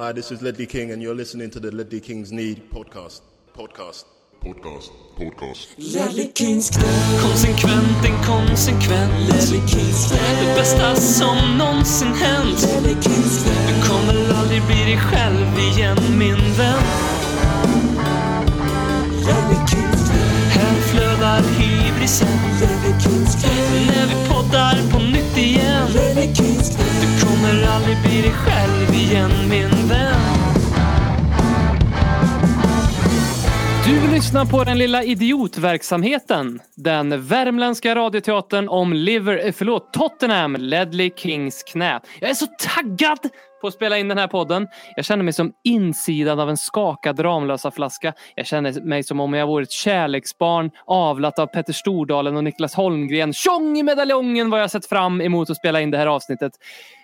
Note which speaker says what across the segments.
Speaker 1: Hi, this is Ledley King, and you're listening to the Ledley Kings Need podcast. Podcast.
Speaker 2: Podcast. Podcast.
Speaker 3: Ledley Kings knä.
Speaker 4: Konsekvent, inkonsekvent
Speaker 3: Ledley Kings knä.
Speaker 4: Det bästa som någonsin hänt
Speaker 3: Ledley Kings knä.
Speaker 4: Du kommer aldrig bli dig själv igen min vän
Speaker 3: Ledley Kings knä.
Speaker 4: Här flödar hybrisen
Speaker 3: Ledley Kings knä.
Speaker 4: När vi poddar på aldrig bli dig själv igen min vän Du lyssnar på den lilla idiotverksamheten. Den värmländska radioteatern om Liver, eh, förlåt, Tottenham, Ledley Kings knä. Jag är så taggad på att spela in den här podden. Jag känner mig som insidan av en skakad Ramlösa-flaska. Jag känner mig som om jag vore ett kärleksbarn avlat av Petter Stordalen och Niklas Holmgren. Tjong i medaljongen vad jag sett fram emot att spela in det här avsnittet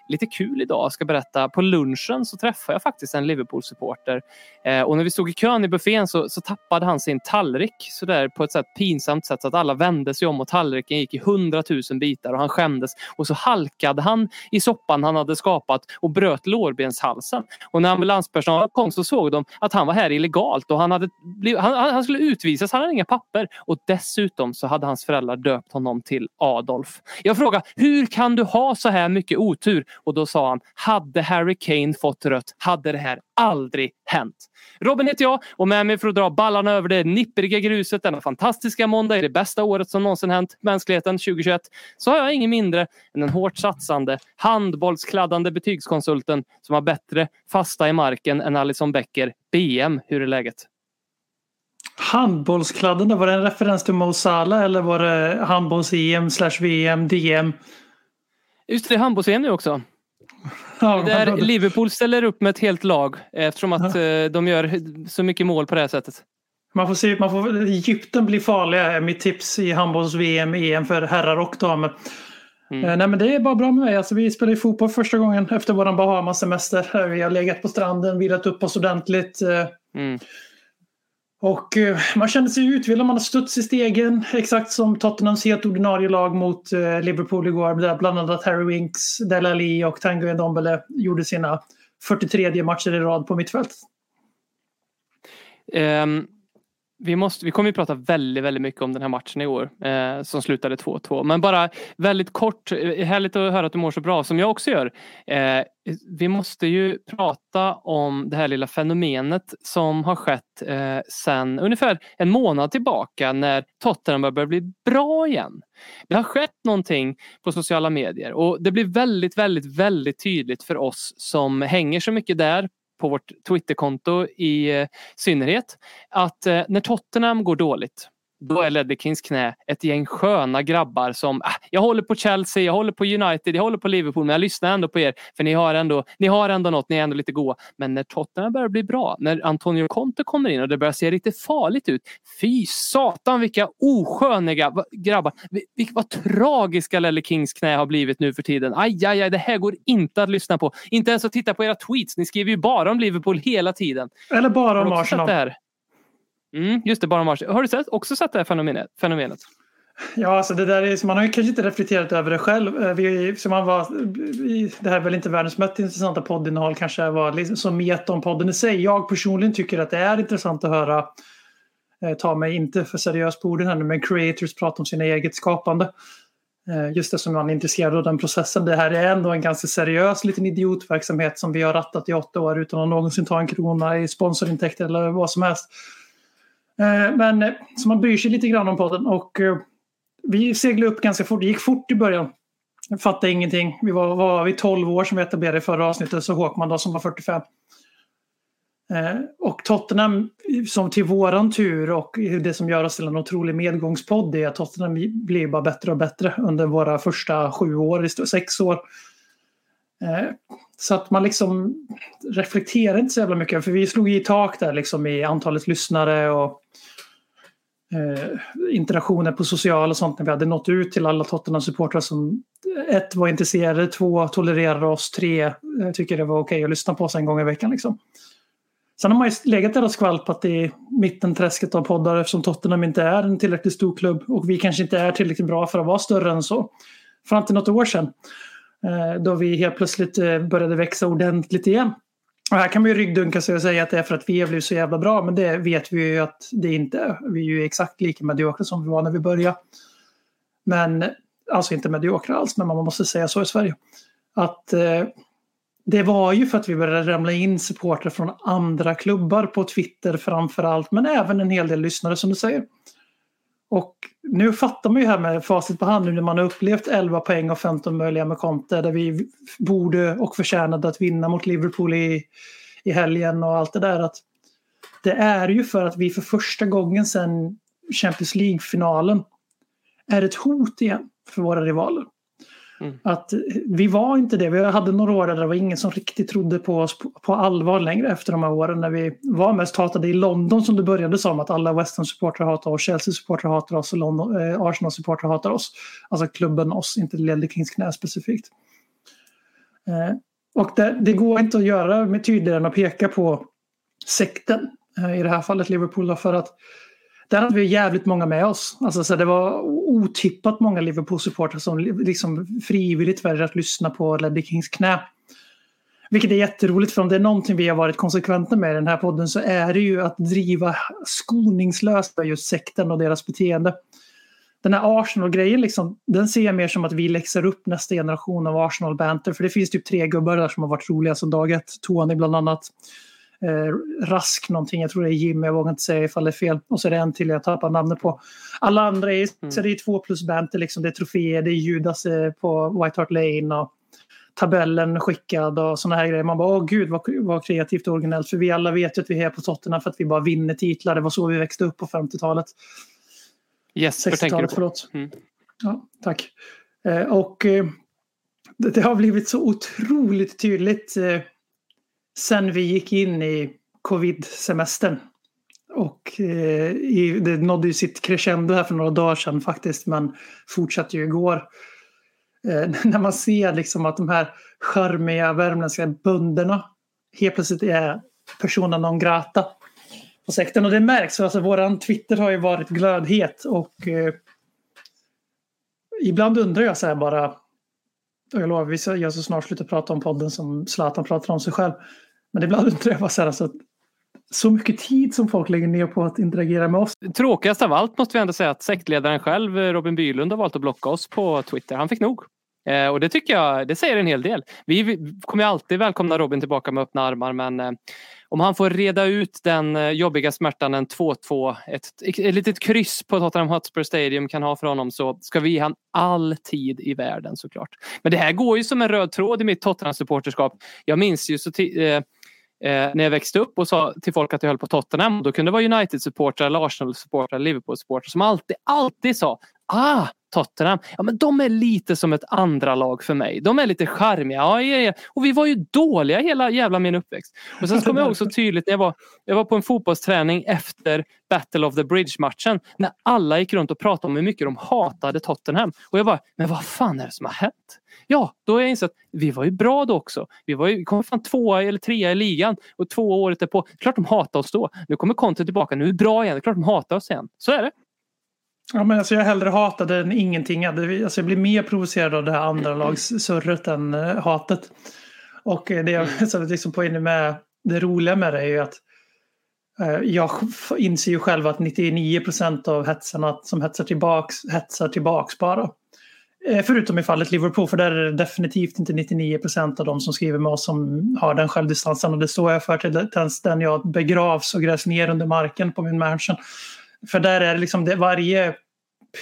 Speaker 4: lite kul idag ska berätta. På lunchen så träffade jag faktiskt en Liverpool-supporter. Eh, och när vi stod i kön i buffén så, så tappade han sin tallrik så där på ett sätt pinsamt sätt så att alla vände sig om och tallriken gick i hundratusen bitar och han skämdes. Och så halkade han i soppan han hade skapat och bröt lårbenshalsen. Och när ambulanspersonalen kom så såg de att han var här illegalt och han, hade blivit, han, han skulle utvisas, han hade inga papper. Och dessutom så hade hans föräldrar döpt honom till Adolf. Jag frågade, hur kan du ha så här mycket otur? Och då sa han, hade Harry Kane fått rött hade det här aldrig hänt. Robin heter jag och med mig för att dra ballarna över det nippriga gruset denna fantastiska måndag i det bästa året som någonsin hänt mänskligheten 2021 så har jag ingen mindre än den hårt satsande, handbollskladdande betygskonsulten som har bättre fasta i marken än Alison Becker. BM, hur är läget?
Speaker 5: Handbollskladdande, var det en referens till Mo Salah eller var det handbolls-EM slash VM, DM?
Speaker 4: Just det, handbolls-EM nu också.
Speaker 5: Ja,
Speaker 4: Där Liverpool ställer upp med ett helt lag eftersom att eh, de gör så mycket mål på det här sättet.
Speaker 5: Man får se, man får, Egypten blir farliga är mitt tips i handbolls-VM, EM för herrar och damer.
Speaker 4: Mm.
Speaker 5: Eh, Nej men det är bara bra med mig. Alltså, vi spelar ju fotboll första gången efter våran Bahamas-semester. Vi har legat på stranden, vilat upp oss ordentligt. eh,
Speaker 4: Mm.
Speaker 5: Och eh, man kände sig utvilad, man har studs i stegen. Exakt som Tottenhams helt ordinarie lag mot eh, Liverpool igår. Där bland annat Harry Winks, Dele Alli och Tanguy Ndombele gjorde sina 43 matcher i rad på mittfält.
Speaker 4: Um, ehm, vi, måste, vi kommer ju prata väldigt, väldigt mycket om den här matchen i år eh, som slutade 2-2. Men bara väldigt kort, eh, härligt att höra att du mår så bra som jag också gör. Eh, vi måste ju prata om det här lilla fenomenet som har skett eh, sedan ungefär en månad tillbaka när Tottenham börjar bli bra igen. Det har skett någonting på sociala medier och det blir väldigt, väldigt, väldigt tydligt för oss som hänger så mycket där på vårt Twitterkonto i eh, synnerhet att eh, när Tottenham går dåligt då är Ledley Kings knä ett gäng sköna grabbar som ah, jag håller på Chelsea, jag håller på United, jag håller på Liverpool men jag lyssnar ändå på er för ni har ändå, ni har ändå något, ni är ändå lite goa. Men när Tottenham börjar bli bra, när Antonio Conte kommer in och det börjar se lite farligt ut. Fy satan vilka osköniga grabbar. Vi- vi- Vad tragiska Ledley Kings knä har blivit nu för tiden. Aj, aj, aj, det här går inte att lyssna på. Inte ens att titta på era tweets. Ni skriver ju bara om Liverpool hela tiden.
Speaker 5: Eller bara om Arsenal.
Speaker 4: Mm, just det, bara om Har du sett, också sett det här fenomenet? fenomenet?
Speaker 5: Ja, alltså det där är, man har ju kanske inte reflekterat över det själv. Eh, vi, som man var, vi- det här är väl inte världens mest intressanta poddinnehåll kanske var liksom som met om podden i sig. Jag personligen tycker att det är intressant att höra, eh, ta mig inte för seriöst på orden här nu, men creators prata om sina eget skapande. Eh, Just det som man är intresserad av den processen. Det här är ändå en ganska seriös liten idiotverksamhet som vi har rattat i åtta år utan att någonsin ta en krona i sponsorintäkter eller vad som helst. Eh, men eh, så man bryr sig lite grann om podden och eh, vi seglade upp ganska fort. Det gick fort i början. Jag fattade ingenting. Vi var, var vi 12 år som vi etablerade i förra avsnittet, så Håkman då som var 45. Eh, och Tottenham, som till våran tur och det som gör oss till en otrolig medgångspodd är att Tottenham blir bara bättre och bättre under våra första sju år, sex år. Eh, så att man liksom reflekterar inte så jävla mycket, för vi slog i tak där liksom i antalet lyssnare och eh, interaktioner på sociala och sånt när vi hade nått ut till alla Tottenham-supportrar som eh, ett var intresserade, två tolererade oss, tre eh, tycker det var okej att lyssna på oss en gång i veckan. Liksom. Sen har man ju legat där och skvalpat i mittenträsket av poddar eftersom Tottenham inte är en tillräckligt stor klubb och vi kanske inte är tillräckligt bra för att vara större än så. Fram till något år sedan. Eh, då vi helt plötsligt eh, började växa ordentligt igen. Och här kan man ju ryggdunka sig och säga att det är för att vi har blivit så jävla bra, men det vet vi ju att det inte är. Vi är ju exakt lika mediokra som vi var när vi började. Men, alltså inte mediokra alls, men man måste säga så i Sverige. Att eh, det var ju för att vi började ramla in supportrar från andra klubbar på Twitter framför allt, men även en hel del lyssnare som du säger. Och nu fattar man ju här med facit på hand nu när man har upplevt 11 poäng och 15 möjliga med Conte där vi borde och förtjänade att vinna mot Liverpool i, i helgen och allt det där. Att det är ju för att vi för första gången sedan Champions League-finalen är ett hot igen för våra rivaler.
Speaker 4: Mm.
Speaker 5: Att vi var inte det. Vi hade några år där det var ingen som riktigt trodde på oss på, på allvar längre efter de här åren när vi var mest hatade i London som det började som att alla West Ham-supportrar hatar oss, Chelsea-supportrar hatar oss och London, eh, Arsenal-supportrar hatar oss. Alltså klubben oss, inte Ledley Kings knä specifikt. Eh, och det, det går inte att göra med tydligare än att peka på sekten. Eh, I det här fallet Liverpool då, för att där hade vi jävligt många med oss. Alltså, så det var otippat många Liverpool-supportrar som liksom frivilligt väljer att lyssna på Ledley Kings knä. Vilket är jätteroligt för om det är någonting vi har varit konsekventa med i den här podden så är det ju att driva skoningslöst med just sekten och deras beteende. Den här Arsenal-grejen, liksom, den ser jag mer som att vi läxar upp nästa generation av Arsenal-banter. För det finns typ tre gubbar där som har varit roliga som dag ett. Tony bland annat eh, Rask någonting, jag tror det är Jim, jag vågar inte säga ifall det är fel. Och så är det en till jag tappar namnet på. Alla andra är,
Speaker 4: Mm.
Speaker 5: så det är två plus banter, liksom. det är troféer, det är Judas eh, på White Hart Lane och tabellen skickad och sådana här grejer. Man bara, åh gud vad, vad kreativt och originellt. För vi alla vet ju att vi är på Tottenham för att vi bara vinner titlar. Det var så vi växte upp på 50-talet.
Speaker 4: Jesper tänker du
Speaker 5: 60-talet,
Speaker 4: på.
Speaker 5: förlåt.
Speaker 4: Mm.
Speaker 5: Ja, tack. Eh, och eh, det, det har blivit så otroligt tydligt eh, sen vi gick in i covid-semestern. Och eh, i, det nådde ju sitt crescendo här för några dagar sedan faktiskt, men fortsatte ju igår. Eh, när man ser liksom att de här charmiga värmländska bönderna helt plötsligt är persona non grata på sekten. Och det märks, alltså våran Twitter har ju varit glödhet och eh, ibland undrar jag så här bara, och jag lovar, vi ska jag så snart sluta prata om podden som Zlatan pratar om sig själv. Men ibland undrar jag bara så här, alltså, så mycket tid som folk lägger ner på att interagera med oss.
Speaker 4: Tråkigast av allt måste vi ändå säga att sektledaren själv, Robin Bylund, har valt att blocka oss på Twitter. Han fick nog. Eh, och det tycker jag, det säger en hel del. Vi, vi kommer alltid välkomna Robin tillbaka med öppna armar men eh, om han får reda ut den eh, jobbiga smärtan en 2-2, ett, ett litet kryss på Tottenham Hotspur Stadium kan ha för honom så ska vi ge han all tid i världen såklart. Men det här går ju som en röd tråd i mitt Tottenham-supporterskap. Jag minns ju så ti- eh, eh, när jag växte upp och sa till folk att jag höll på Tottenham. Då kunde det vara United-supportrar, Arsenal-supportrar, Liverpool-supportrar som alltid, alltid sa Ah, Tottenham. Ja, men de är lite som ett andra lag för mig. De är lite charmiga. Ja, ja, ja. Och vi var ju dåliga hela jävla min uppväxt. Och sen kommer jag ihåg så tydligt när jag var, jag var på en fotbollsträning efter Battle of the Bridge-matchen. När alla gick runt och pratade om hur mycket de hatade Tottenham. Och jag bara, men vad fan är det som har hänt? Ja, då har jag insett att vi var ju bra då också. Vi, var ju, vi kom fan tvåa eller trea i ligan och två året därpå. Klart de hatade oss då. Nu kommer Conte tillbaka. Nu är vi bra igen. Klart de hatar oss igen. Så är det.
Speaker 5: Ja, men alltså jag hellre hatade än ingenting. Alltså jag blir mer provocerad av det här andra lagssurret än eh, hatet. Och eh, det jag så liksom poängen med det roliga med det är ju att eh, jag inser ju själv att 99 procent av hetsarna som hetsar tillbaks hetsar tillbaks bara. Förutom i fallet Liverpool, för där är det definitivt inte 99 procent av de som skriver med oss som har den självdistansen. Och det står jag för till den, den jag begravs och grävs ner under marken på min mansion. För där är det liksom det, varje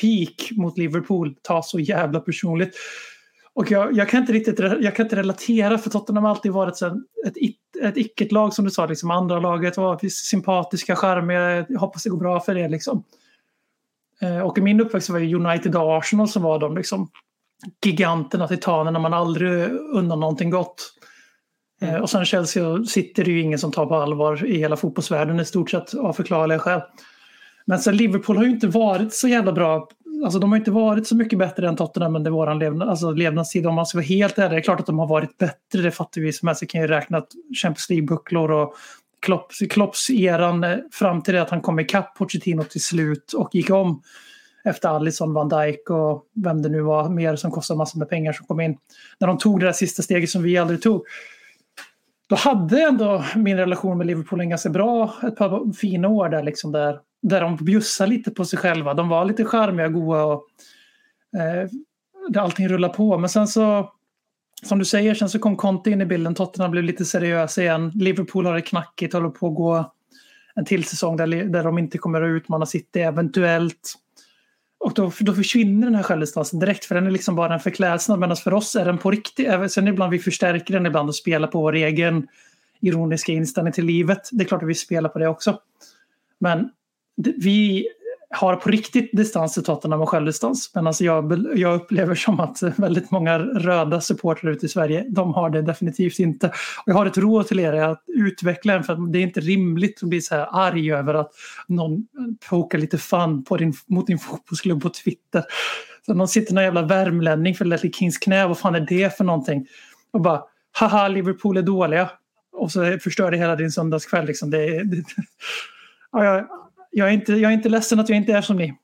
Speaker 5: peak mot Liverpool tas så jävla personligt. Och jag, jag, kan inte riktigt jag kan inte relatera för Tottenham har alltid varit så ett, ett icke-lag som du sa. Liksom andra laget var sympatiska, charmiga. Jag hoppas det går bra för er. Liksom. Eh, Och i min uppväxt var det United och Arsenal som var de liksom, giganterna, titanerna. Man aldrig undan någonting gott. Eh, Och sen Chelsea och City är det ju ingen som tar på allvar i hela fotbollsvärlden i stort sett av förklarliga skäl. Men sen Liverpool har ju inte varit så jävla bra. Alltså de har inte varit så mycket bättre än Tottenham under vår levnad, alltså levnadstid. Om man ska vara helt ärlig, det är klart att de har varit bättre. Det fattar vi som helst. Kan ju räkna Champions League-bucklor och Klopps, Klopps eran eh, fram till det att han kom ikapp Pochettino till slut och gick om efter Alisson, Van Dijk och vem det nu var mer som kostade massor med pengar som kom in. När de tog det där sista steget som vi aldrig tog. då hade ändå min relation med Liverpool en ganska bra, ett par fina år där liksom där, där de bjussade lite på sig själva. De var lite charmiga, goa och eh, där allting rullar på. Men sen så, som du säger, sen så kom Conte in i bilden. Tottenham blev lite seriösa igen. Liverpool har det knackigt, håller på att gå en till säsong där, där de inte kommer att utmana City eventuellt. Och då, då försvinner den här självdistansen direkt för den är liksom bara en förklädnad. Medan för oss är den på riktigt. Sen ibland vi förstärker den ibland och spelar på vår egen ironiska inställning till livet. Det är klart att vi spelar på det också. Men vi har på riktigt distans till Tottenham och självdistans. Men alltså jag, jag upplever som att eh, väldigt många röda supportrar ute i Sverige, de har det definitivt inte. Och jag har ett råd till er att utveckla en för att det är inte rimligt att bli så här arg över att någon pokar lite fun på din, mot din fotbollsklubb på Twitter. Så någon sitter någon jävla värmlänning för Leslie Kings knä, vad fan är det för någonting? Och bara, haha Liverpool är dåliga. Och så förstör det hela din söndagskväll. Liksom. Det, det, ja, jag, är inte, jag är inte ledsen att jag inte är som ni.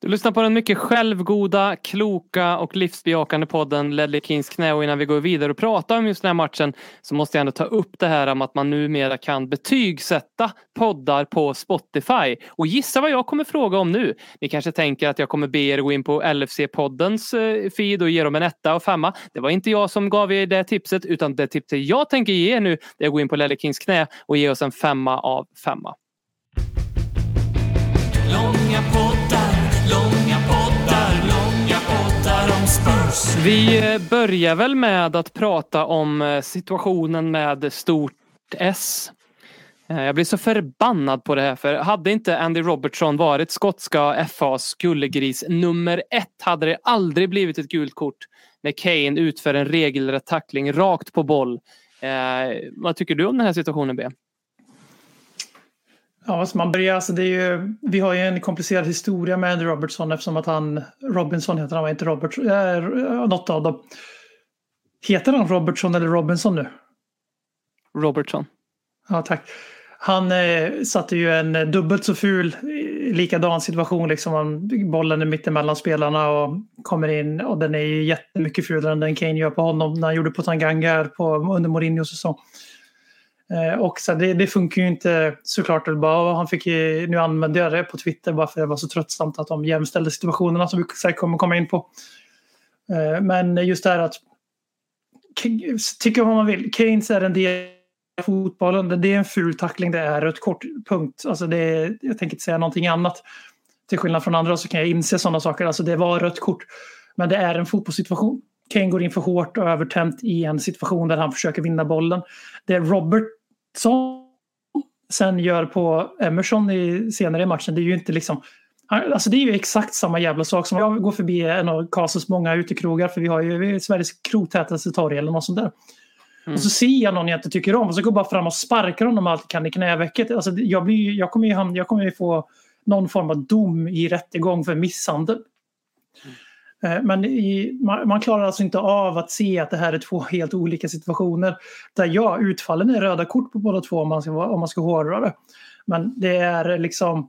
Speaker 4: Du lyssnar på den mycket självgoda, kloka och livsbejakande podden Ledley Kings knä och innan vi går vidare och pratar om just den här matchen så måste jag ändå ta upp det här om att man numera kan betygsätta poddar på Spotify. Och gissa vad jag kommer fråga om nu? Ni kanske tänker att jag kommer be er gå in på LFC-poddens eh, feed och ge dem en etta och femma. Det var inte jag som gav er det tipset utan det tipset jag tänker ge er nu är att gå in på Ledley Kings knä och ge oss en femma av femma.
Speaker 3: Långa poddar, långa poddar, långa poddar om Spurs.
Speaker 4: Vi eh, börjar väl med att prata om eh, situationen med stort S. Eh, jag blir så förbannad på det här för hade inte Andy Robertson varit skotska FAs gullegris nummer ett hade det aldrig blivit ett gult kort när Kane utför en regelrätt tackling rakt på boll. Eh, vad tycker du om den här situationen B?
Speaker 5: Ja, så man börjar, alltså det är ju, vi har ju en komplicerad historia med Andy Robertson eftersom att han, Robinson heter han, var inte Robertson, äh, något av dem. Heter han Robertson eller Robinson nu?
Speaker 4: Robertson.
Speaker 5: Ja, tack. Han eh, satte ju en dubbelt så ful likadan situation. Liksom. Han, bollen är mittemellan spelarna och kommer in och den är ju jättemycket fulare än den Kane gör på honom när han gjorde på Tanganga på, under Mourinhos säsong. Eh, och sen, det, det funkar ju inte såklart. Bara, han fick ju, nu använde jag det på Twitter bara för det var så tröttsamt att de jämställde situationerna som vi säkert kommer komma in på. Eh, men just det här att tycka tycker vad man vill. Keynes är en del av fotbollen. Det är en ful tackling, det är ett kort punkt. Alltså det är, jag tänker inte säga någonting annat. Till skillnad från andra så kan jag inse sådana saker. Alltså det var rött kort. Men det är en fotbollssituation. Kane går in för hårt och övertänt i en situation där han försöker vinna bollen. Det Robertson sen gör på Emerson i, senare i matchen, det är ju inte liksom Alltså det är ju exakt samma jävla sak som jag går förbi en av Karlssons många utekrogar för vi har ju Sveriges krogtätaste torg eller något sånt där. Och så ser jag någon jag inte tycker om och så går jag bara fram och sparkar honom allt kan i knävecket. Alltså jag, blir, jag, kommer ju jag kommer ju få någon form av dom i rättegång för misshandel. Eh, Eh, men i, man, man klarar alltså inte av att se att det här är två helt olika situationer. Där ja, utfallen är röda kort på båda två om man ska, om man ska hårdra det. Men det är liksom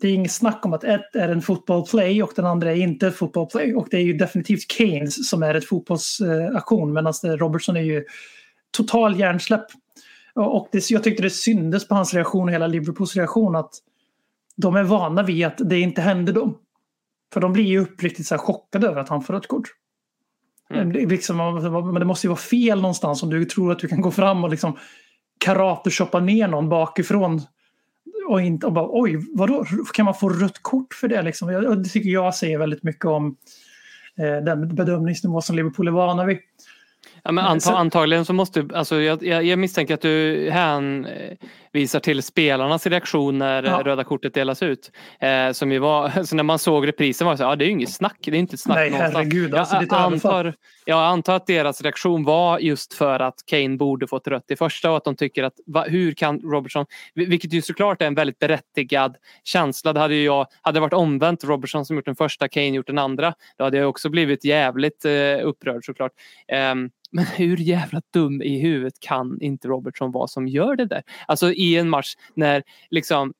Speaker 5: det är inget snack om att ett är en fotbollplay och den andra är inte ett fotbollplay. Och det är ju definitivt Keynes som är ett fotbollsaktion medan Robertson är ju total hjärnsläpp. Och det, jag tyckte det syndes på hans reaktion och hela Liverpools reaktion att de är vana vid att det inte händer dem. För de blir ju uppriktigt så chockade över att han får rött kort.
Speaker 4: Mm.
Speaker 5: Liksom, men det måste ju vara fel någonstans om du tror att du kan gå fram och liksom karate ner någon bakifrån och inte och bara oj, vadå, kan man få rött kort för det liksom? Jag- Det tycker jag säger väldigt mycket om eh, den bedömningsnivå som Liverpool är vana vid.
Speaker 4: Ja, men anta, antagligen så måste, alltså jag, jag, jag misstänker att du hänvisar till spelarnas reaktion när
Speaker 5: Ja.
Speaker 4: eh, röda kortet delas ut. Eh, som ju var, så när man såg reprisen var det så ja det är ju inget snack, det är inte ett snack
Speaker 5: Nej,
Speaker 4: någonstans.
Speaker 5: herregud, alltså,
Speaker 4: jag, antar, jag antar att deras reaktion var just för att Kane borde fått rött i första och att de tycker att va, hur kan Robertson, vil- vilket ju såklart är en väldigt berättigad känsla. Det hade ju jag, hade det varit omvänt, Robertson som gjort den första, Kane gjort den andra, då hade jag också blivit jävligt eh, upprörd såklart. Ehm, men hur jävla dum i huvudet kan inte Robertson vara som gör det där? Alltså i en match när liksom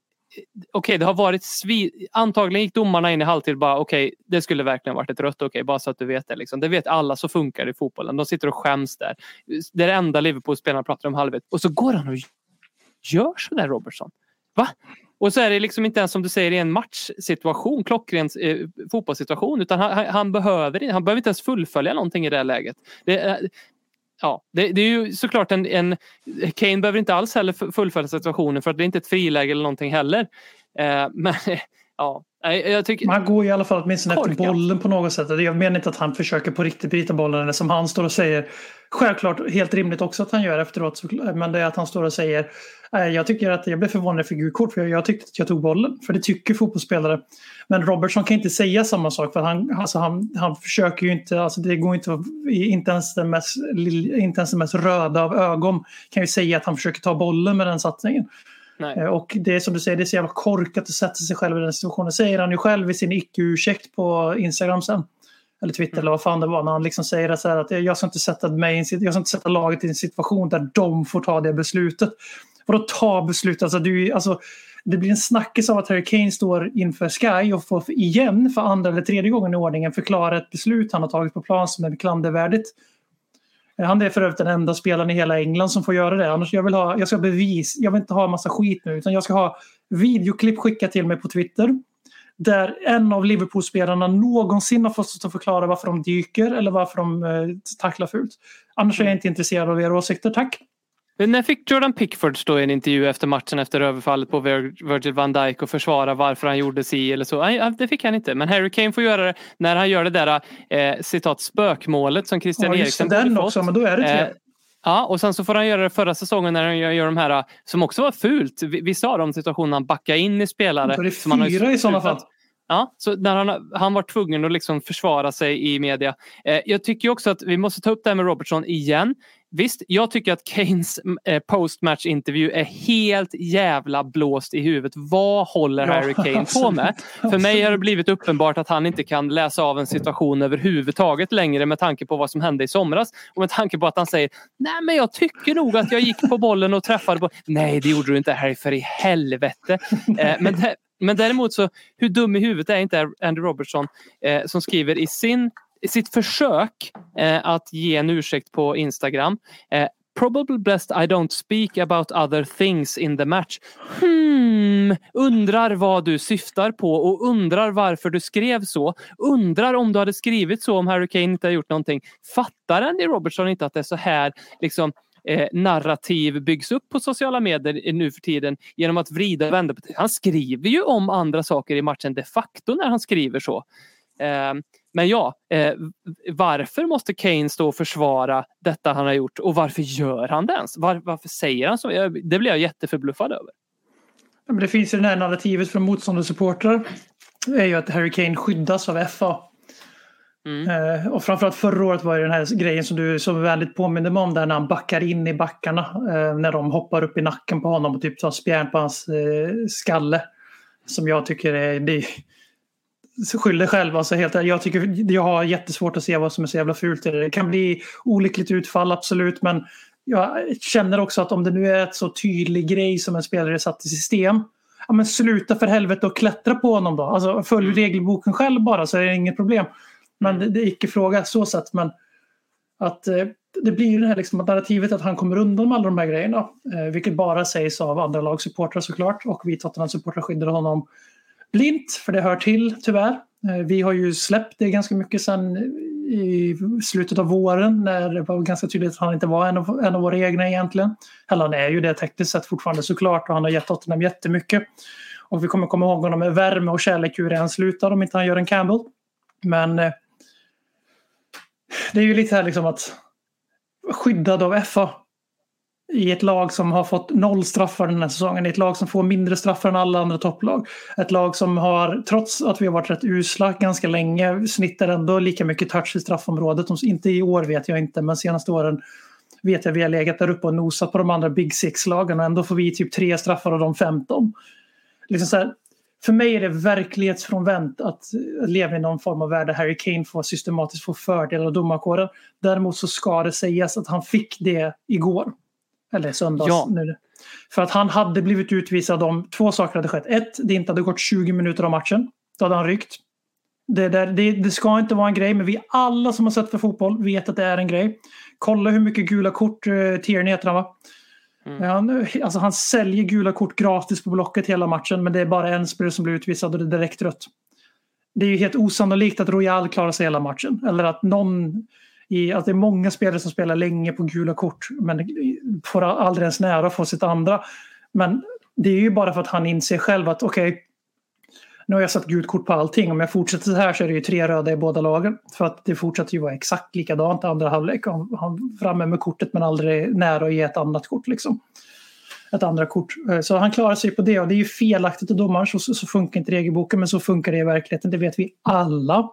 Speaker 4: okej, det har varit svi... Antagligen gick domarna in i halvtid bara okej, det skulle verkligen varit ett rött, okej, bara så att du vet det. Liksom. Det vet alla, så funkar det i fotbollen. De sitter och skäms där. Det är det enda Liverpool-spelarna pratar om halvlek Och så går han och gör sådär Robertson. Va? Och så är det liksom inte ens som du säger i en matchsituation, klockren eh, fotbollssituation, utan han, han, behöver, han behöver inte ens fullfölja någonting i det här läget. Det, ja, det, det, är ju såklart en, en... Kane behöver inte alls heller fullfölja situationen för att det är inte ett friläge eller någonting heller. Eh, men ja, jag tycker...
Speaker 5: Man går i alla fall åtminstone efter bollen på något sätt. Jag menar inte att han försöker på riktigt bryta bollen eller som han står och säger. Självklart helt rimligt också att han gör efteråt. Men det är att han står och säger jag tycker att jag blev förvånad för gult kort för jag tyckte att jag tog bollen. För det tycker fotbollsspelare. Men Robertson kan inte säga samma sak för han, alltså han, han försöker ju inte, alltså det går inte, inte ens, den mest, inte ens den mest röda av ögon kan ju säga att han försöker ta bollen med den satsningen. Nej. Eh, och det är som du säger, det är så jävla korkat att sätta sig själv i den situationen. säger han ju själv i sin icke-ursäkt på Instagram sen. Eller Twitter mm. eller vad fan det var. När han liksom säger att, så att jag ska inte sätta mig jag ska inte sätta laget i en situation där de får ta det beslutet. Och då ta beslut. Alltså, du, alltså, det blir en snackis av att Harry Kane står inför Sky och får igen för andra eller tredje gången i ordningen förklara ett beslut han har tagit på plan som är klandervärdigt. Han är för övrigt den enda spelaren i hela England som får göra det. Annars jag vill ha, jag ska bevis, jag vill inte ha massa skit nu utan jag ska ha videoklipp skickat till mig på Twitter. Där en av Liverpool-spelarna någonsin har fått förklara varför de dyker eller varför de eh, tacklar fult. Annars är jag inte intresserad av era åsikter, tack.
Speaker 4: När fick Jordan Pickford stå i en intervju efter matchen efter överfallet på Virgil van Dijk och försvara varför han gjorde si eller så? Nej, det fick han inte. Men Harry Kane får göra det när han gör det där eh, citat spökmålet som Christian ja, Eriksen
Speaker 5: den fått. också, men då är det tre. Eh,
Speaker 4: Ja, och sen så får han göra det förra säsongen när han gör, gör de här som också var fult. Vissa av de situationerna han backar in i spelare.
Speaker 5: Då är det fyra i sådana fall.
Speaker 4: Ja, så när han, han var tvungen att liksom försvara sig i media. Eh, jag tycker också att vi måste ta upp det här med Robertson igen. Visst, jag tycker att Kanes eh, postmatch-intervju är helt jävla blåst i huvudet. Vad håller ja, Harry Kane på med? För mig har det blivit uppenbart att han inte kan läsa av en situation överhuvudtaget längre med tanke på vad som hände i somras. Och med tanke på att han säger Nej men jag tycker nog att jag gick på bollen och träffade på... Nej det gjorde du inte Harry för i helvete. Eh, men, men däremot så hur dum i huvudet är inte Andy Robertson eh, som skriver i sin sitt försök eh, att ge en ursäkt på Instagram. Eh, Probably best I don't speak about other things in the match. Hmm, undrar vad du syftar på och undrar varför du skrev så. Undrar om du hade skrivit så om Harry Kane inte hade gjort någonting. Fattar Andy Robertson inte att det är så här liksom eh, narrativ byggs upp på sociala medier nu för tiden genom att vrida och vända på det. Han skriver ju om andra saker i matchen de facto när han skriver så. Eh, men ja, eh, varför måste Kane stå och försvara detta han har gjort och varför gör han det ens? Var, varför säger han så? Det blir jag jätteförbluffad över.
Speaker 5: Ja, men det finns ju det här narrativet från motståndarsupportrar. Det är ju att Harry Kane skyddas av FA. Mm. Eh, och framförallt förra året var det den här grejen som du så väldigt påminner mig om där när han backar in i backarna. Eh, när de hoppar upp i nacken på honom och typ tar spjärn på hans eh, skalle. Som jag tycker är, det, skyll dig själv. Alltså helt, jag, tycker, jag har jättesvårt att se vad som är så jävla fult. Det kan bli olyckligt utfall, absolut. Men jag känner också att om det nu är ett så tydlig grej som en spelare satt i system. Ja, men sluta för helvete och klättra på honom då. Alltså, följ mm. regelboken själv bara så är det inget problem. Men det, det är icke fråga så sätt. Men att eh, det blir det här liksom, narrativet att han kommer undan med alla de här grejerna. Eh, vilket bara sägs av andra lagsupportrar såklart. Och vi Tottenham-supportrar skyddar honom blint, för det hör till tyvärr. Eh, vi har ju släppt det ganska mycket sen i slutet av våren när det var ganska tydligt att han inte var en av, en av våra egna egentligen. Eller han är ju det tekniskt sett fortfarande såklart och han har gett Tottenham jättemycket. Och vi kommer komma ihåg honom med värme och kärlek hur han slutar om inte han gör en Campbell. Men eh, det är ju lite här liksom att skyddad av FA i ett lag som har fått noll straffar den här säsongen, i ett lag som får mindre straffar än alla andra topplag. Ett lag som har, trots att vi har varit rätt usla ganska länge, snittar ändå lika mycket touch i straffområdet. Inte i år vet jag inte, men senaste åren vet jag vi har legat där uppe och nosat på de andra Big Six-lagen och ändå får vi typ tre straffar av de 15. Liksom så här, för mig är det verklighetsfrånvänt att leva i någon form av värld där Harry Kane får systematiskt få fördel av domarkåren. Däremot så ska det sägas att han fick det igår. Eller söndags.
Speaker 4: Ja.
Speaker 5: Nu. För att han hade blivit utvisad om två saker hade skett. Ett, det inte hade gått 20 minuter av matchen. Då hade han ryckt. Det, där, det, det ska inte vara en grej, men vi alla som har sett för fotboll vet att det är en grej. Kolla hur mycket gula kort uh, Tierney heter han va? Mm. Han, alltså han säljer gula kort gratis på Blocket hela matchen men det är bara en spelare som blir utvisad och det är direkt rött. Det är ju helt osannolikt att Royal klarar sig hela matchen. Eller att någon i, att det är många spelare som spelar länge på gula kort men får aldrig ens nära att få sitt andra. Men det är ju bara för att han inser själv att okej, okay, nu har jag satt gult kort på allting. Om jag fortsätter så här så är det ju tre röda i båda lagen. För att det fortsätter ju vara exakt likadant andra halvlek. Han framme med kortet men aldrig nära att ge ett annat kort. Liksom. Ett andra kort. Eh, så han klarar sig på det och det är ju felaktigt av domaren. Så, så funkar inte regelboken men så funkar det i verkligheten. Det vet vi alla.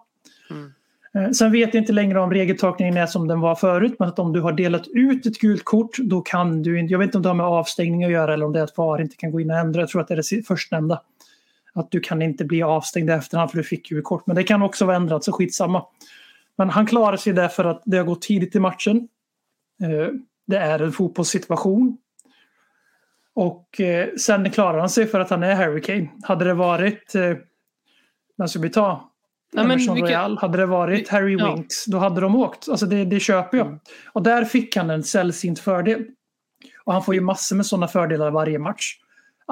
Speaker 5: Mm. Eh, sen vet jag inte längre om regeltolkningen är som den var förut, men att om du har delat ut ett gult kort, då kan du inte, jag vet inte om det har med avstängning att göra eller om det är att VAR inte kan gå in och ändra, jag tror att det är det förstnämnda. Att du kan inte bli avstängd i efterhand för du fick ju kort, men det kan också vara ändrat, så skitsamma. Men han klarar sig därför att det har gått tidigt i matchen. Eh, det är en fotbollssituation. Och eh, sen klarar han sig för att han är Harry Kane. Hade det varit, vem ska vi ta? Nej, men vilka... Royal. Hade det varit Harry ja. Winks, då hade de åkt. Alltså det, det köper jag. Mm. Och där fick han en sällsynt fördel. Och han får ju massor med sådana fördelar varje match.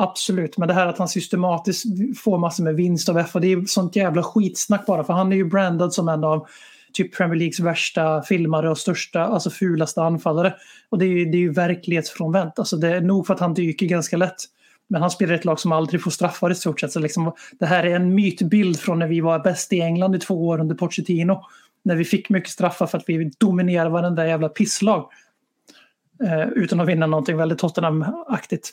Speaker 5: Absolut, men det här att han systematiskt får massor med vinst av FA, det är sånt jävla skitsnack bara. För han är ju brandad som en av typ Premier Leagues värsta filmare och största, alltså fulaste anfallare. Och det är ju, det är ju verklighetsfrånvänt. Alltså det är nog för att han dyker ganska lätt. Men han spelar ett lag som aldrig får straffar i stort sett. Så liksom, det här är en mytbild från när vi var bäst i England i två år under Pochettino. När vi fick mycket straffar för att vi dominerade varenda jävla pisslag. Eh, utan att vinna någonting väldigt Tottenham-aktigt.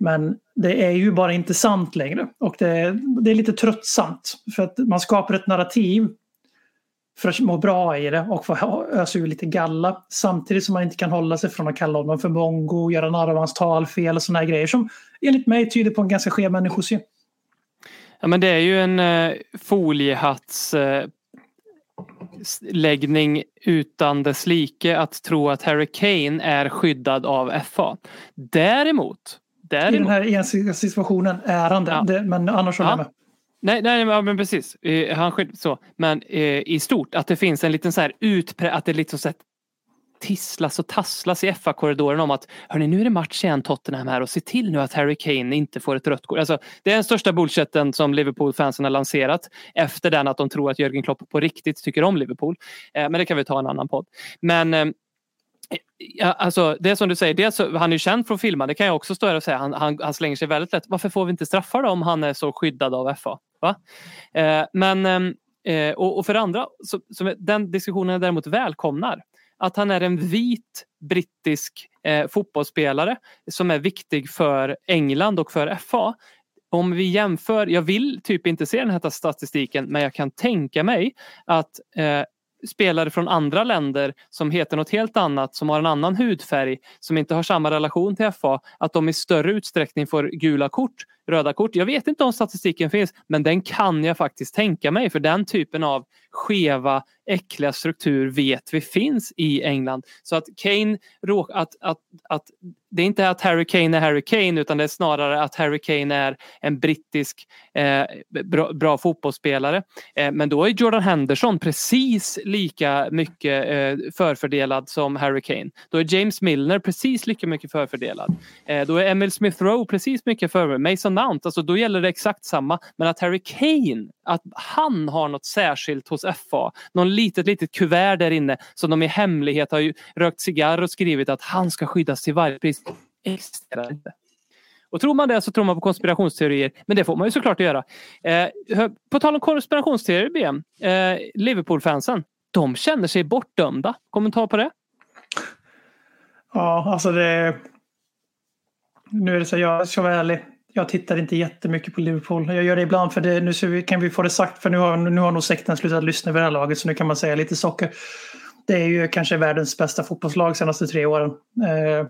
Speaker 5: Men det är ju bara inte sant längre. Och det, det är lite tröttsamt. För att man skapar ett narrativ för att må bra i det och få ösa ur lite galla. Samtidigt som man inte kan hålla sig från att kalla honom för mongo, göra narr av hans talfel och såna här grejer som enligt mig tyder på en ganska skev människosyn.
Speaker 4: Ja men det är ju en eh, foliehatts eh, läggning utan dess like att tro att Harry Kane är skyddad av FA. Däremot, däremot
Speaker 5: I den här ensidiga situationen är han ja. det men annars håller jag med.
Speaker 4: Nej, nej men precis. Eh, han skydd, så. Men eh, i stort att det finns en liten så här utprä... Att det liksom så här, tisslas och tasslas i FA-korridoren om att hörni, nu är det match igen Tottenham här och se till nu att Harry Kane inte får ett rött kort. Alltså, det är den största bullshitten som Liverpool-fansen har lanserat efter den att de tror att Jörgen Klopp på riktigt tycker om Liverpool. Eh, men det kan vi ta en annan podd. Men eh, Ja, alltså, det är som du säger, dels, han är ju känd från filmen, det kan jag också stå här och säga. Han, han, han, slänger sig väldigt lätt. Varför får vi inte straffar då om han är så skyddad av FA? Va? Eh, men, ehm, eh, och, och, för det andra, så, så den diskussionen jag däremot välkomnar. Att han är en vit brittisk eh, fotbollsspelare som är viktig för England och för FA. Om vi jämför, jag vill typ inte se den här statistiken men jag kan tänka mig att eh, spelare från andra länder som heter något helt annat, som har en annan hudfärg, som inte har samma relation till FA, att de i större utsträckning får gula kort, röda kort. Jag vet inte om statistiken finns, men den kan jag faktiskt tänka mig för den typen av skeva, äckliga struktur vet vi finns i England. Så att Kane, att, att, att det är inte att Harry Kane är Harry Kane utan det är snarare att Harry Kane är en brittisk eh, bra, bra, fotbollsspelare. Eh, men då är Jordan Henderson precis lika mycket eh, förfördelad som Harry Kane. Då är James Milner precis lika mycket förfördelad. Eh, då är Emil Smith Rowe precis mycket förfördelad. Mason Mount, alltså då gäller det exakt samma. Men att Harry Kane, att han har något särskilt hos FA, någon litet litet kuvert där inne som de i hemlighet har rökt cigarr och skrivit att han ska skyddas till varje pris existerar inte. Och tror man det så tror man på konspirationsteorier. Men det får man ju såklart göra. Eh, på tal om konspirationsteorier, BM. Eh, Liverpool-fansen. De känner sig bortdömda. Kommentar på det?
Speaker 5: Ja, alltså det... Nu är det så, jag ska vara ärlig. Jag tittar inte jättemycket på Liverpool. Jag gör det ibland för det, nu kan vi få det sagt för nu har, nu har nog sekten slutat lyssna vid det här laget så nu kan man säga lite socker. Det är ju kanske världens bästa fotbollslag senaste tre åren. Eh,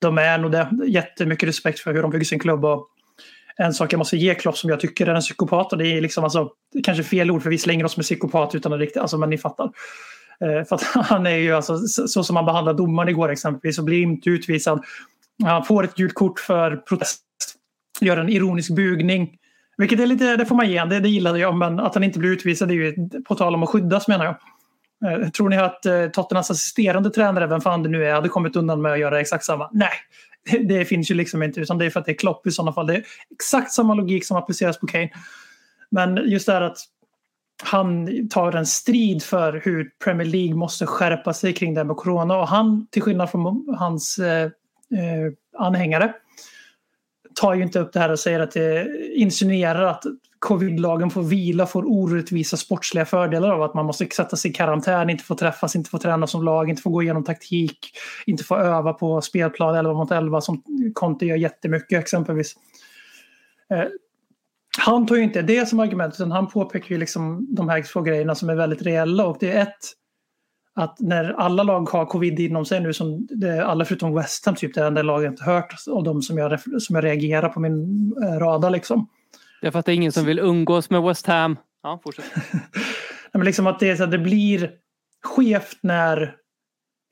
Speaker 5: de är nog det. Jättemycket respekt för hur de bygger sin klubb. Och en sak jag måste ge Klopp som jag tycker är en psykopat och det är liksom alltså, det är kanske fel ord för vi slänger oss med psykopat utan att riktigt, alltså men ni fattar. Eh, för att han är ju alltså, så så som han behandlade domaren igår exempelvis och blir inte utvisad. Han får ett gult kort för protest. Gör en ironisk bugning. Vilket är lite, det får man ge det, det gillade jag. Men att han inte blir utvisad är ju på tal om att skyddas menar jag. Eh, tror ni att eh, Tottenhams assisterande tränare, vem fan det nu är, hade kommit undan med att göra exakt samma? Nej, det, finns ju liksom inte. Utan det är för att det är Klopp i sådana fall. Det är exakt samma logik som appliceras på Kane. Men just det här att han tar en strid för hur Premier League måste skärpa sig kring det här med corona. Och han, till skillnad från hans eh, Eh, anhängare, tar ju inte upp det här och säger att det insinuerar att covid-lagen får vila, får orättvisa sportsliga fördelar av att man måste sätta sig i karantän, inte få träffas, inte få träna som lag, inte få gå igenom taktik, inte få öva på spelplan 11 mot 11 som Conte gör jättemycket exempelvis. Eh, han tar ju inte det som argument utan han påpekar ju liksom de här två grejerna som är väldigt reella och det är ett att när alla lag har covid inom sig nu, som alla förutom West Ham, typ det enda laget jag inte hört av de som jag, som jag reagerar på min eh, radar liksom.
Speaker 4: Det är för att det är ingen som vill umgås med West Ham. Ja, fortsätt.
Speaker 5: Men liksom att det, så det blir skevt när...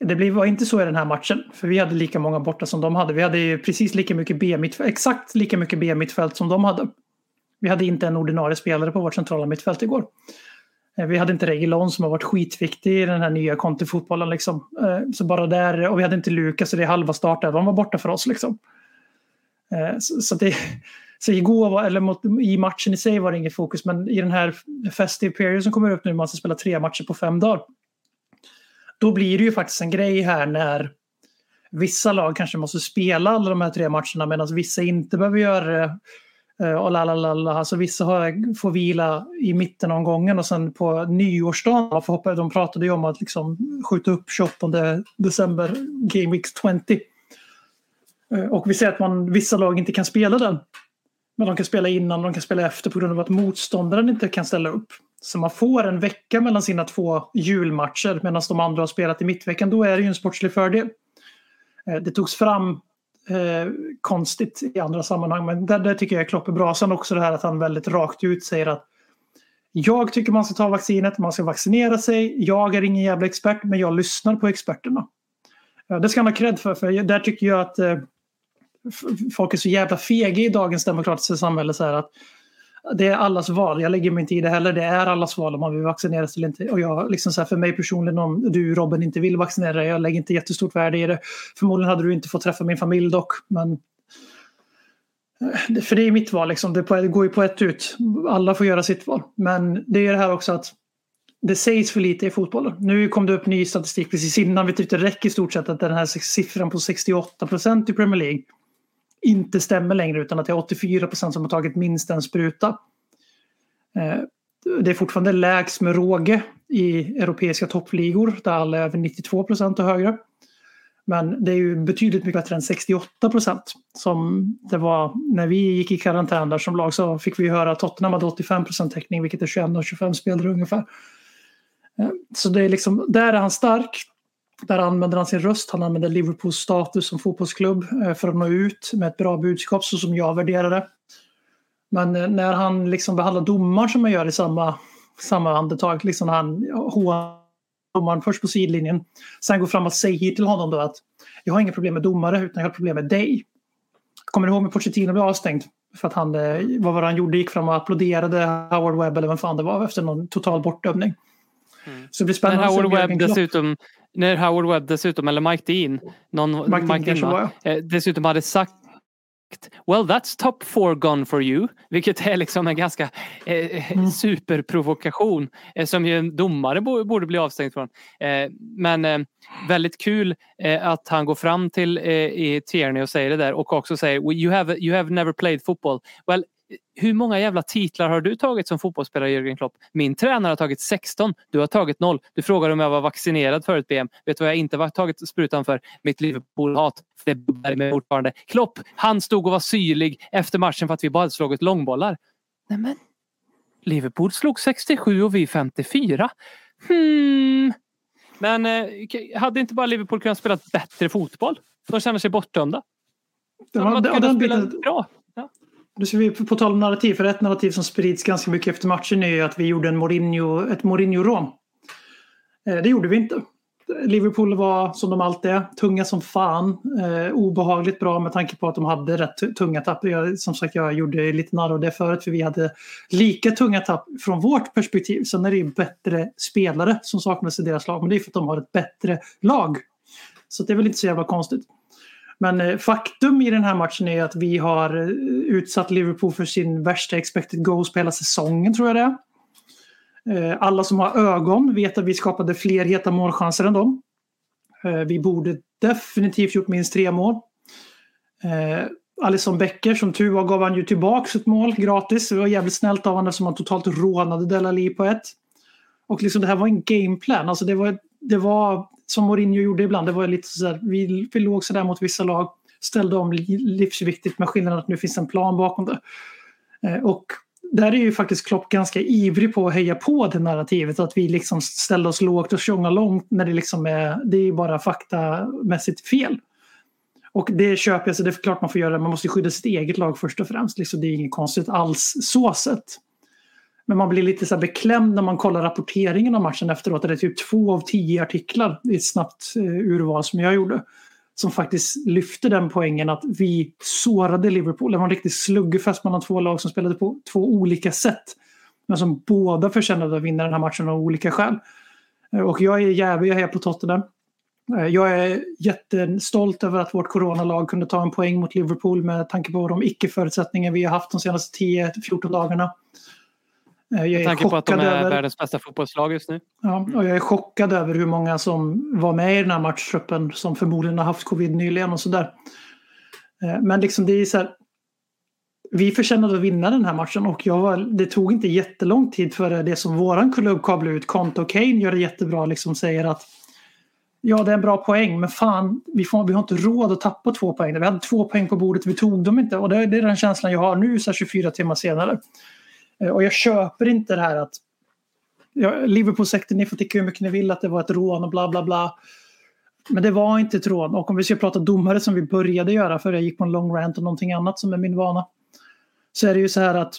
Speaker 5: Det blir, var inte så i den här matchen, för vi hade lika många borta som de hade. Vi hade ju precis lika mycket B-mittfält, exakt lika mycket B-mittfält som de hade. Vi hade inte en ordinarie spelare på vårt centrala mittfält igår. Eh, vi hade inte Reguilon som har varit skitviktig i den här nya Conte-fotbollen. Liksom. Eh, så bara där, och vi hade inte Lukas, så det är halva starten. De var borta för oss. Liksom. Eh, så, det, så igår, eller mot, i matchen i sig var det inget fokus, men i den här festive period som kommer upp nu, man ska spela tre matcher på fem dagar. Då blir det ju faktiskt en grej här när vissa lag kanske måste spela alla de här tre matcherna medan vissa inte behöver göra det. Eh, och lalalala. Alltså vissa har, får vila i mitten av gången och sen på nyårsdagen, hoppa, de pratade ju om att liksom skjuta upp 28 december, Game Week 20. Eh, och vi ser att man, vissa lag inte kan spela den. Men de kan spela innan, de kan spela efter på grund av att motståndaren inte kan ställa upp. Så man får en vecka mellan sina två julmatcher medan de andra har spelat i mittveckan. Då är det ju en sportslig fördel. Eh, det togs fram eh, konstigt i andra sammanhang men där, där tycker jag Klopp är bra. Sen också det här att han väldigt rakt ut säger att jag tycker man ska ta vaccinet, man ska vaccinera sig. Jag är ingen jävla expert men jag lyssnar på experterna. Det ska han ha cred för, för där tycker jag att eh, folk är så jävla fega i dagens demokratiska samhälle. Så här att det är allas val. Jag lägger mig inte i det heller. Det är allas val om man vill vaccinera sig eller inte. Och jag, liksom så här, för mig personligen, om du Robin inte vill vaccinera dig, jag lägger inte jättestort värde i det. Förmodligen hade du inte fått träffa min familj dock. Men eh, för det är mitt val. Liksom. Det, det går ju på ett ut. Alla får göra sitt val. Men det är det här också att det sägs för lite i fotbollen. Nu kom det upp ny statistik precis innan vi tyckte det räcker i stort sett att den här siffran på 68 procent i Premier League inte stämmer längre utan att det är 84 procent som har tagit minst en spruta. Eh, det är fortfarande lägst med råge i europeiska toppligor där alla är över 92 procent och högre. Men det är ju betydligt mycket bättre än 68 procent som det var när vi gick i karantän där som lag så fick vi höra att Tottenham hade 85 procent täckning vilket är 21 av 25 spelare ungefär. Eh, så det är liksom, där är han stark. Där använder han sin röst. Han använder Liverpools status som fotbollsklubb eh, för att nå ut med ett bra budskap så som jag värderar det. Men eh, när han liksom behandlar domar som man gör i samma, samma andetag, liksom när han domaren först på sidlinjen, sen går fram och säger till honom då att jag har inga problem med domare utan jag har problem med dig. Kommer du ihåg när Pochettino blev avstängd? För att han, eh, vad var det han gjorde? Gick fram och applåderade Howard Webb eller vem fan det var efter någon total bortdömning. Så det blir spännande se
Speaker 4: Howard Webb dessutom, när Howard Webb dessutom, eller Mike Dean, någon,
Speaker 5: Mike Dean kanske
Speaker 4: va? eh, dessutom hade sagt Well that's top four gone for you. Vilket är liksom en ganska eh,
Speaker 5: Mm.
Speaker 4: superprovokation eh, som ju en domare bo- borde bli avstängd från. Eh, men eh, väldigt kul eh, att han går fram till eh, i Tierney och säger det där och också säger "We- you have, you have never played football. Well, hur många jävla titlar har du tagit som fotbollsspelare Jürgen Klopp? Min tränare har tagit 16, du har tagit 0. Du frågar om jag var vaccinerad för ett BM. Vet du vad jag inte var tagit sprutan för? Mitt Liverpool-hat. Det bär mig fortfarande. Klopp, han stod och var syrlig efter matchen för att vi bara hade slagit långbollar. Nej men, Liverpool slog 67 och vi 54. Hmm. Men eh, hade inte bara Liverpool kunnat spela bättre fotboll? De känner sig bortdömda. De hade kunnat spela bra. Ja.
Speaker 5: Nu ska vi på tal om narrativ, för ett narrativ som sprids ganska mycket efter matchen är ju att vi gjorde en Mourinho, ett Mourinho-rån. Eh, det gjorde vi inte. Liverpool var som de alltid är, tunga som fan. Eh, obehagligt bra med tanke på att de hade rätt tunga tapp. Jag, som sagt, jag gjorde lite narr av det förut för vi hade lika tunga tapp från vårt perspektiv. Sen är det ju bättre spelare som saknas i deras lag, men det är för att de har ett bättre lag. Så det är väl inte så jävla konstigt. Men eh, faktum i den här matchen är att vi har eh, utsatt Liverpool för sin värsta expected goals på hela säsongen tror jag det är. Eh, alla som har ögon vet att vi skapade fler heta målchanser än dem. Vi borde definitivt gjort minst tre mål. Alisson Becker, som tur var, gav han ju tillbaka ett mål gratis. Det var jävligt snällt av honom eftersom han totalt rånade Delali på ett. Och liksom det här var en gameplan. Alltså det var, det var som Mourinho gjorde ibland. Det var lite så här, vi, vi låg sådär mot vissa lag. Ställde om livsviktigt med skillnaden att nu finns en plan bakom det. Eh, och där är ju faktiskt Klopp ganska ivrig på att höja på det narrativet. Att vi liksom ställer oss lågt och tjongar långt när det liksom är, det är bara faktamässigt fel. Och det köper jag, så det är klart man får göra Man måste skydda sitt eget lag först och främst. Liksom, det är inget konstigt alls så sett. Men man blir lite så beklämd när man kollar rapporteringen av matchen efteråt. Det är typ två av tio artiklar i ett snabbt eh, urval som jag gjorde som faktiskt lyfte den poängen att vi sårade Liverpool. Det var en riktig sluggerfest mellan två lag som spelade på två olika sätt. Men som båda förtjänade att vinna den här matchen av olika skäl. Eh, och jag är jävig, jag är på Tottenham. Eh, jag är jättestolt över att vårt coronalag kunde ta en poäng mot Liverpool med tanke på de icke-förutsättningar vi har haft de senaste 10-14 dagarna.
Speaker 4: Jag är Med tanke på att de är över... världens bästa fotbollslag just nu.
Speaker 5: Ja, och jag är chockad över hur många som var med i den här matchtruppen som förmodligen har haft covid nyligen och sådär. Eh, men liksom det är så här, vi förtjänade att vinna den här matchen och jag var, det tog inte jättelång tid före det som våran klubb kablade ut. Konto Kane gör det jättebra, liksom säger att ja det är en bra poäng men fan vi, får, vi har inte råd att tappa två poäng. Vi hade två poäng på bordet, vi tog dem inte och det, det är den känslan jag har nu så 24 timmar senare. Eh, och jag köper inte det här att ja, Liverpool-sekten, ni får tycka hur mycket ni vill att det var ett rån och bla bla bla. Men det var inte ett rån. Och om vi ska prata domare som vi började göra för jag gick på en long rant och någonting annat som är min vana. Så är det ju så här att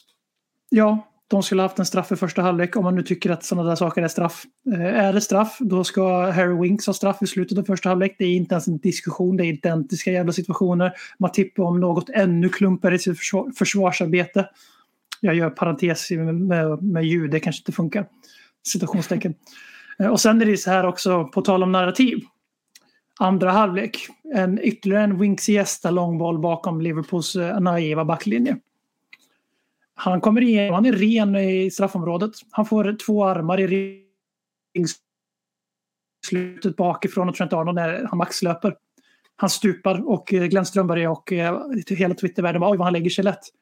Speaker 5: ja, de skulle haft en straff i första halvlek om man nu tycker att sådana där saker är straff. Eh, är det straff, då ska Harry Winks ha straff i slutet av första halvlek. Det är inte ens en diskussion, det är identiska jävla situationer. Man tippar om något ännu klumpar i sitt försvarsarbete. Jag gör parentes med, med, med ljud, det kanske inte funkar. Citationstecken. Eh, och sen är det så här också, på tal om narrativ. Andra halvlek, en ytterligare en Winks gästa långboll bakom Liverpools eh, naiva backlinje. Han kommer in, han är ren i straffområdet. Han får två armar i slutet bakifrån och Trent Arnold när han maxlöper. Han stupar och eh, Glenn Strömberg och hela Twittervärlden bara oj vad han lägger sig lätt.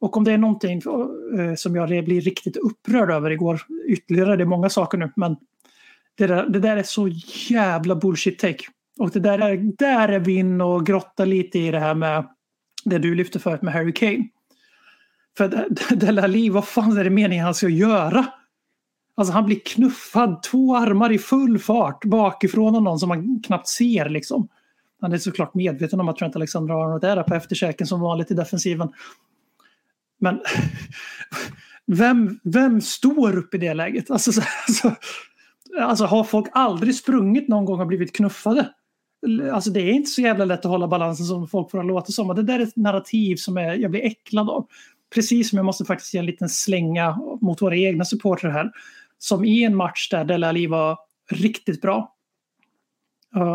Speaker 5: Och om det är någonting eh, som jag blir riktigt upprörd över igår, ytterligare, det är många saker nu, men det där, det där är så jävla bullshit take. Och det där är, där är vi inne och grottar lite i det här med det du lyfte förut med Harry Kane. För Delali, vad fan är det meningen han ska göra? Alltså han blir knuffad, två armar i full fart bakifrån av någon som man knappt ser liksom. Han är såklart medveten om att Trent Alexander-Arnold är där på efterkäken som vanligt i defensiven. Men vem, vem står upp i det läget? Alltså, alltså, alltså, har folk aldrig sprungit någon gång och blivit knuffade? Alltså det är inte så jävla lätt att hålla balansen som folk får låta som. det där är ett narrativ som är, jag blir äcklad av. Precis som jag måste faktiskt ge en liten slänga mot våra egna supportrar här. Som i en match där Dele Alli var riktigt bra.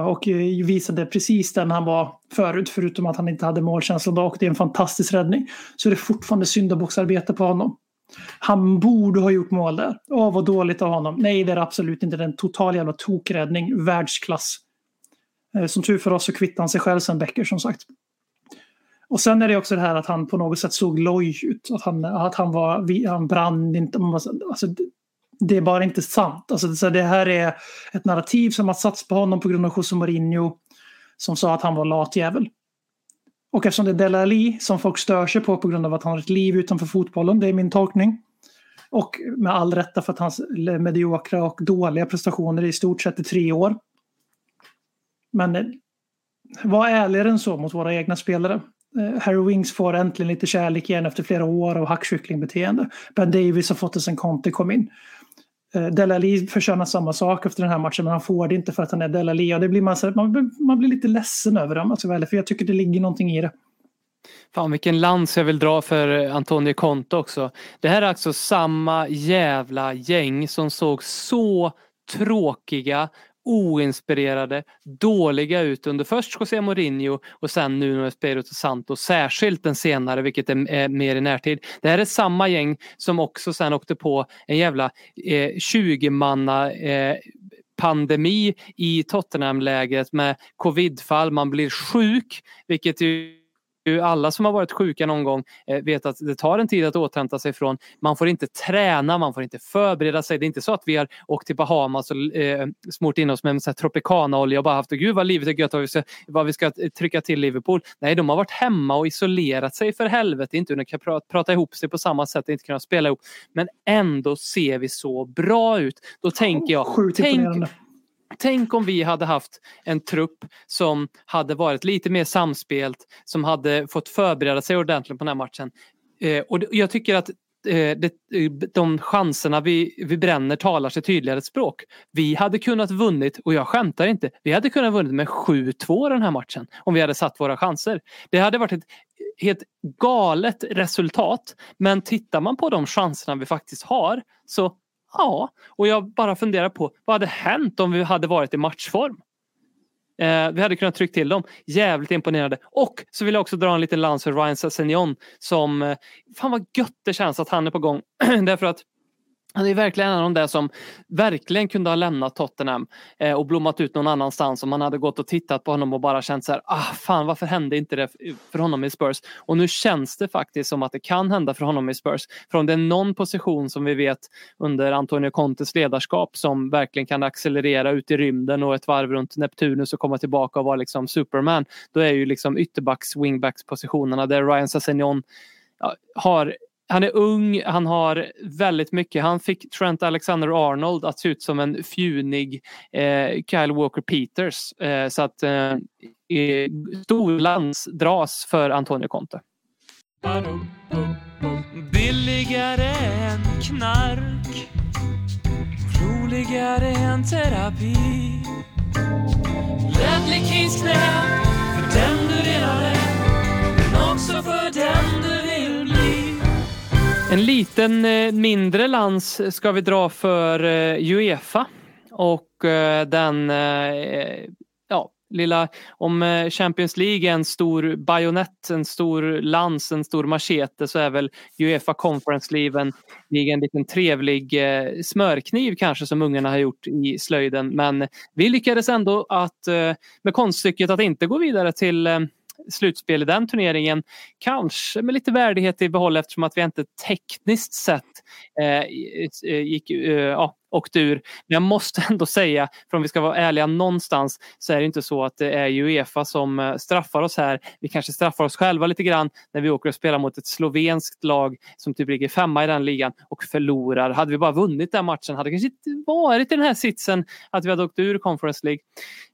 Speaker 5: Och eh, visade precis den han var förut, förutom att han inte hade målkänsla och det är en fantastisk räddning. Så det är fortfarande syndabocksarbete på honom. Han borde ha gjort mål där. Åh, vad dåligt av honom. Nej, det är absolut inte. Den total jävla tokräddning. Världsklass. Eh, som tur för oss så kvittade han sig själv sen Becker som sagt. Och sen är det också det här att han på något sätt såg loj ut. Att han, att han var, han brann inte. Alltså, det är bara inte sant. Alltså, så det här är ett narrativ som har satts på honom på grund av José Mourinho som sa att han var latjävel. Och eftersom det är Della Alli som folk stör sig på på grund av att han har ett liv utanför fotbollen, det är min tolkning. Och med all rätta för att hans mediokra och dåliga prestationer i stort sett i tre år. Men eh, var ärligare än så mot våra egna spelare. Eh, Harry Wings får äntligen lite kärlek igen efter flera år av hackkycklingbeteende. Ben Davis har fått det sen Conte kom in. Eh, Delali förtjänar samma sak efter den här matchen men han får det inte för att han är Delali. Och det blir man, så, man, man blir lite ledsen över det, alltså, för jag tycker det ligger någonting i det.
Speaker 4: Fan vilken lans jag vill dra för Antonio Conte också. Det här är alltså samma jävla gäng som såg så tråkiga, oinspirerade, dåliga ut under först José Mourinho och sen Nuno Espirito Santo, särskilt den senare vilket är, mer i närtid. Det här är samma gäng som också sen åkte på en jävla eh, 20-manna eh, pandemi i Tottenham-lägret med covidfall, man blir sjuk vilket ju alla som har varit sjuka någon gång eh, vet att det tar en tid att återhämta sig från. Man får inte träna, man får inte förbereda sig. Det är inte så att vi har åkt till Bahamas och eh, smort in oss med en tropicanaolja och bara haft gud vad livet är gött vad vi, ska, vad vi ska trycka till Liverpool. Nej, de har varit hemma och isolerat sig för helvete. Inte kunnat prata, prata ihop sig på samma sätt, inte kunnat spela ihop. Men ändå ser vi så bra ut. Då tänker jag, tänk, Tänk om vi hade haft en trupp som hade varit lite mer samspelt, som hade fått förbereda sig ordentligt på den här matchen. Eh, och jag tycker att eh, det, de chanserna vi, vi bränner talar sig tydligare språk. Vi hade kunnat vunnit, och jag skämtar inte, vi hade kunnat vunnit med 7-2 den här matchen om vi hade satt våra chanser. Det hade varit ett helt galet resultat. Men tittar man på de chanserna vi faktiskt har så Ja, och jag bara funderar på vad hade hänt om vi hade varit i matchform? Eh, vi hade kunnat trycka till dem. Jävligt imponerande. Och så vill jag också dra en liten lans för Ryan Sessegnon som, eh, fan vad gött det känns att han är på gång. Därför att han är verkligen en av de där som verkligen kunde ha lämnat Tottenham eh, och blommat ut någon annanstans om man hade gått och tittat på honom och bara känt så här, ah fan varför hände inte det för honom i Spurs? Och nu känns det faktiskt som att det kan hända för honom i Spurs. För om det är någon position som vi vet under Antonio Contes ledarskap som verkligen kan accelerera ut i rymden och ett varv runt Neptunus och komma tillbaka och vara liksom Superman, då är ju liksom ytterbacks, wingbacks positionerna där Ryan Sessegnon har han är ung, han har väldigt mycket. Han fick Trent Alexander-Arnold att se ut som en fjunig eh, Kyle Walker-Peters. Eh, så att eh, storlans dras för Antonio Conte.
Speaker 3: Billigare än knark Roligare än terapi Ledley Kings knä för den du redan är men också för den du
Speaker 4: en liten eh, mindre lans ska vi dra för eh, Uefa och eh, den ja, lilla, om Champions League är en stor bajonett, en stor lans, en stor machete så är väl Uefa Conference League en, en liten trevlig smörkniv kanske som ungarna har gjort i slöjden. Men vi lyckades ändå att med konststycket att inte gå vidare till slutspel i den turneringen. Kanske med lite värdighet i behåll eftersom att vi inte tekniskt sett eh, gick, eh, ja, åkt ur. Men jag måste ändå säga, för om vi ska vara ärliga någonstans, så är det inte så att det är Uefa som eh, straffar oss här. Vi kanske straffar oss själva lite grann när vi åker och spelar mot ett slovenskt lag som typ ligger femma i den ligan och förlorar. Hade vi bara vunnit den matchen hade det kanske inte varit i den här sitsen att vi hade åkt ur Conference League.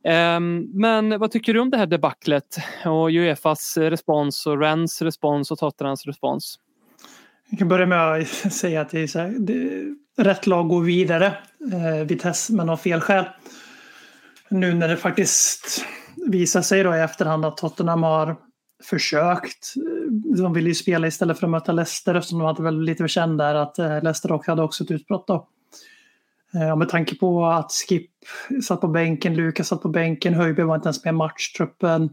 Speaker 4: Ehm, men vad tycker du om det här debaclet och Uefas respons och Rens respons och Tottenhams respons?
Speaker 5: Jag kan börja med att säga att det är, så här, det rätt lag går vidare. Eh, Vitesse, men av fel skäl. Nu när det faktiskt visar sig då i efterhand att Tottenham har försökt. Eh, de ville ju spela istället för att möta Leicester eftersom de hade väl lite för känd där att eh, Leicester också hade också ett utbrott då. Eh, och med tanke på att Skip satt på bänken, Lukas satt på bänken, Höjby var inte ens med i matchtruppen.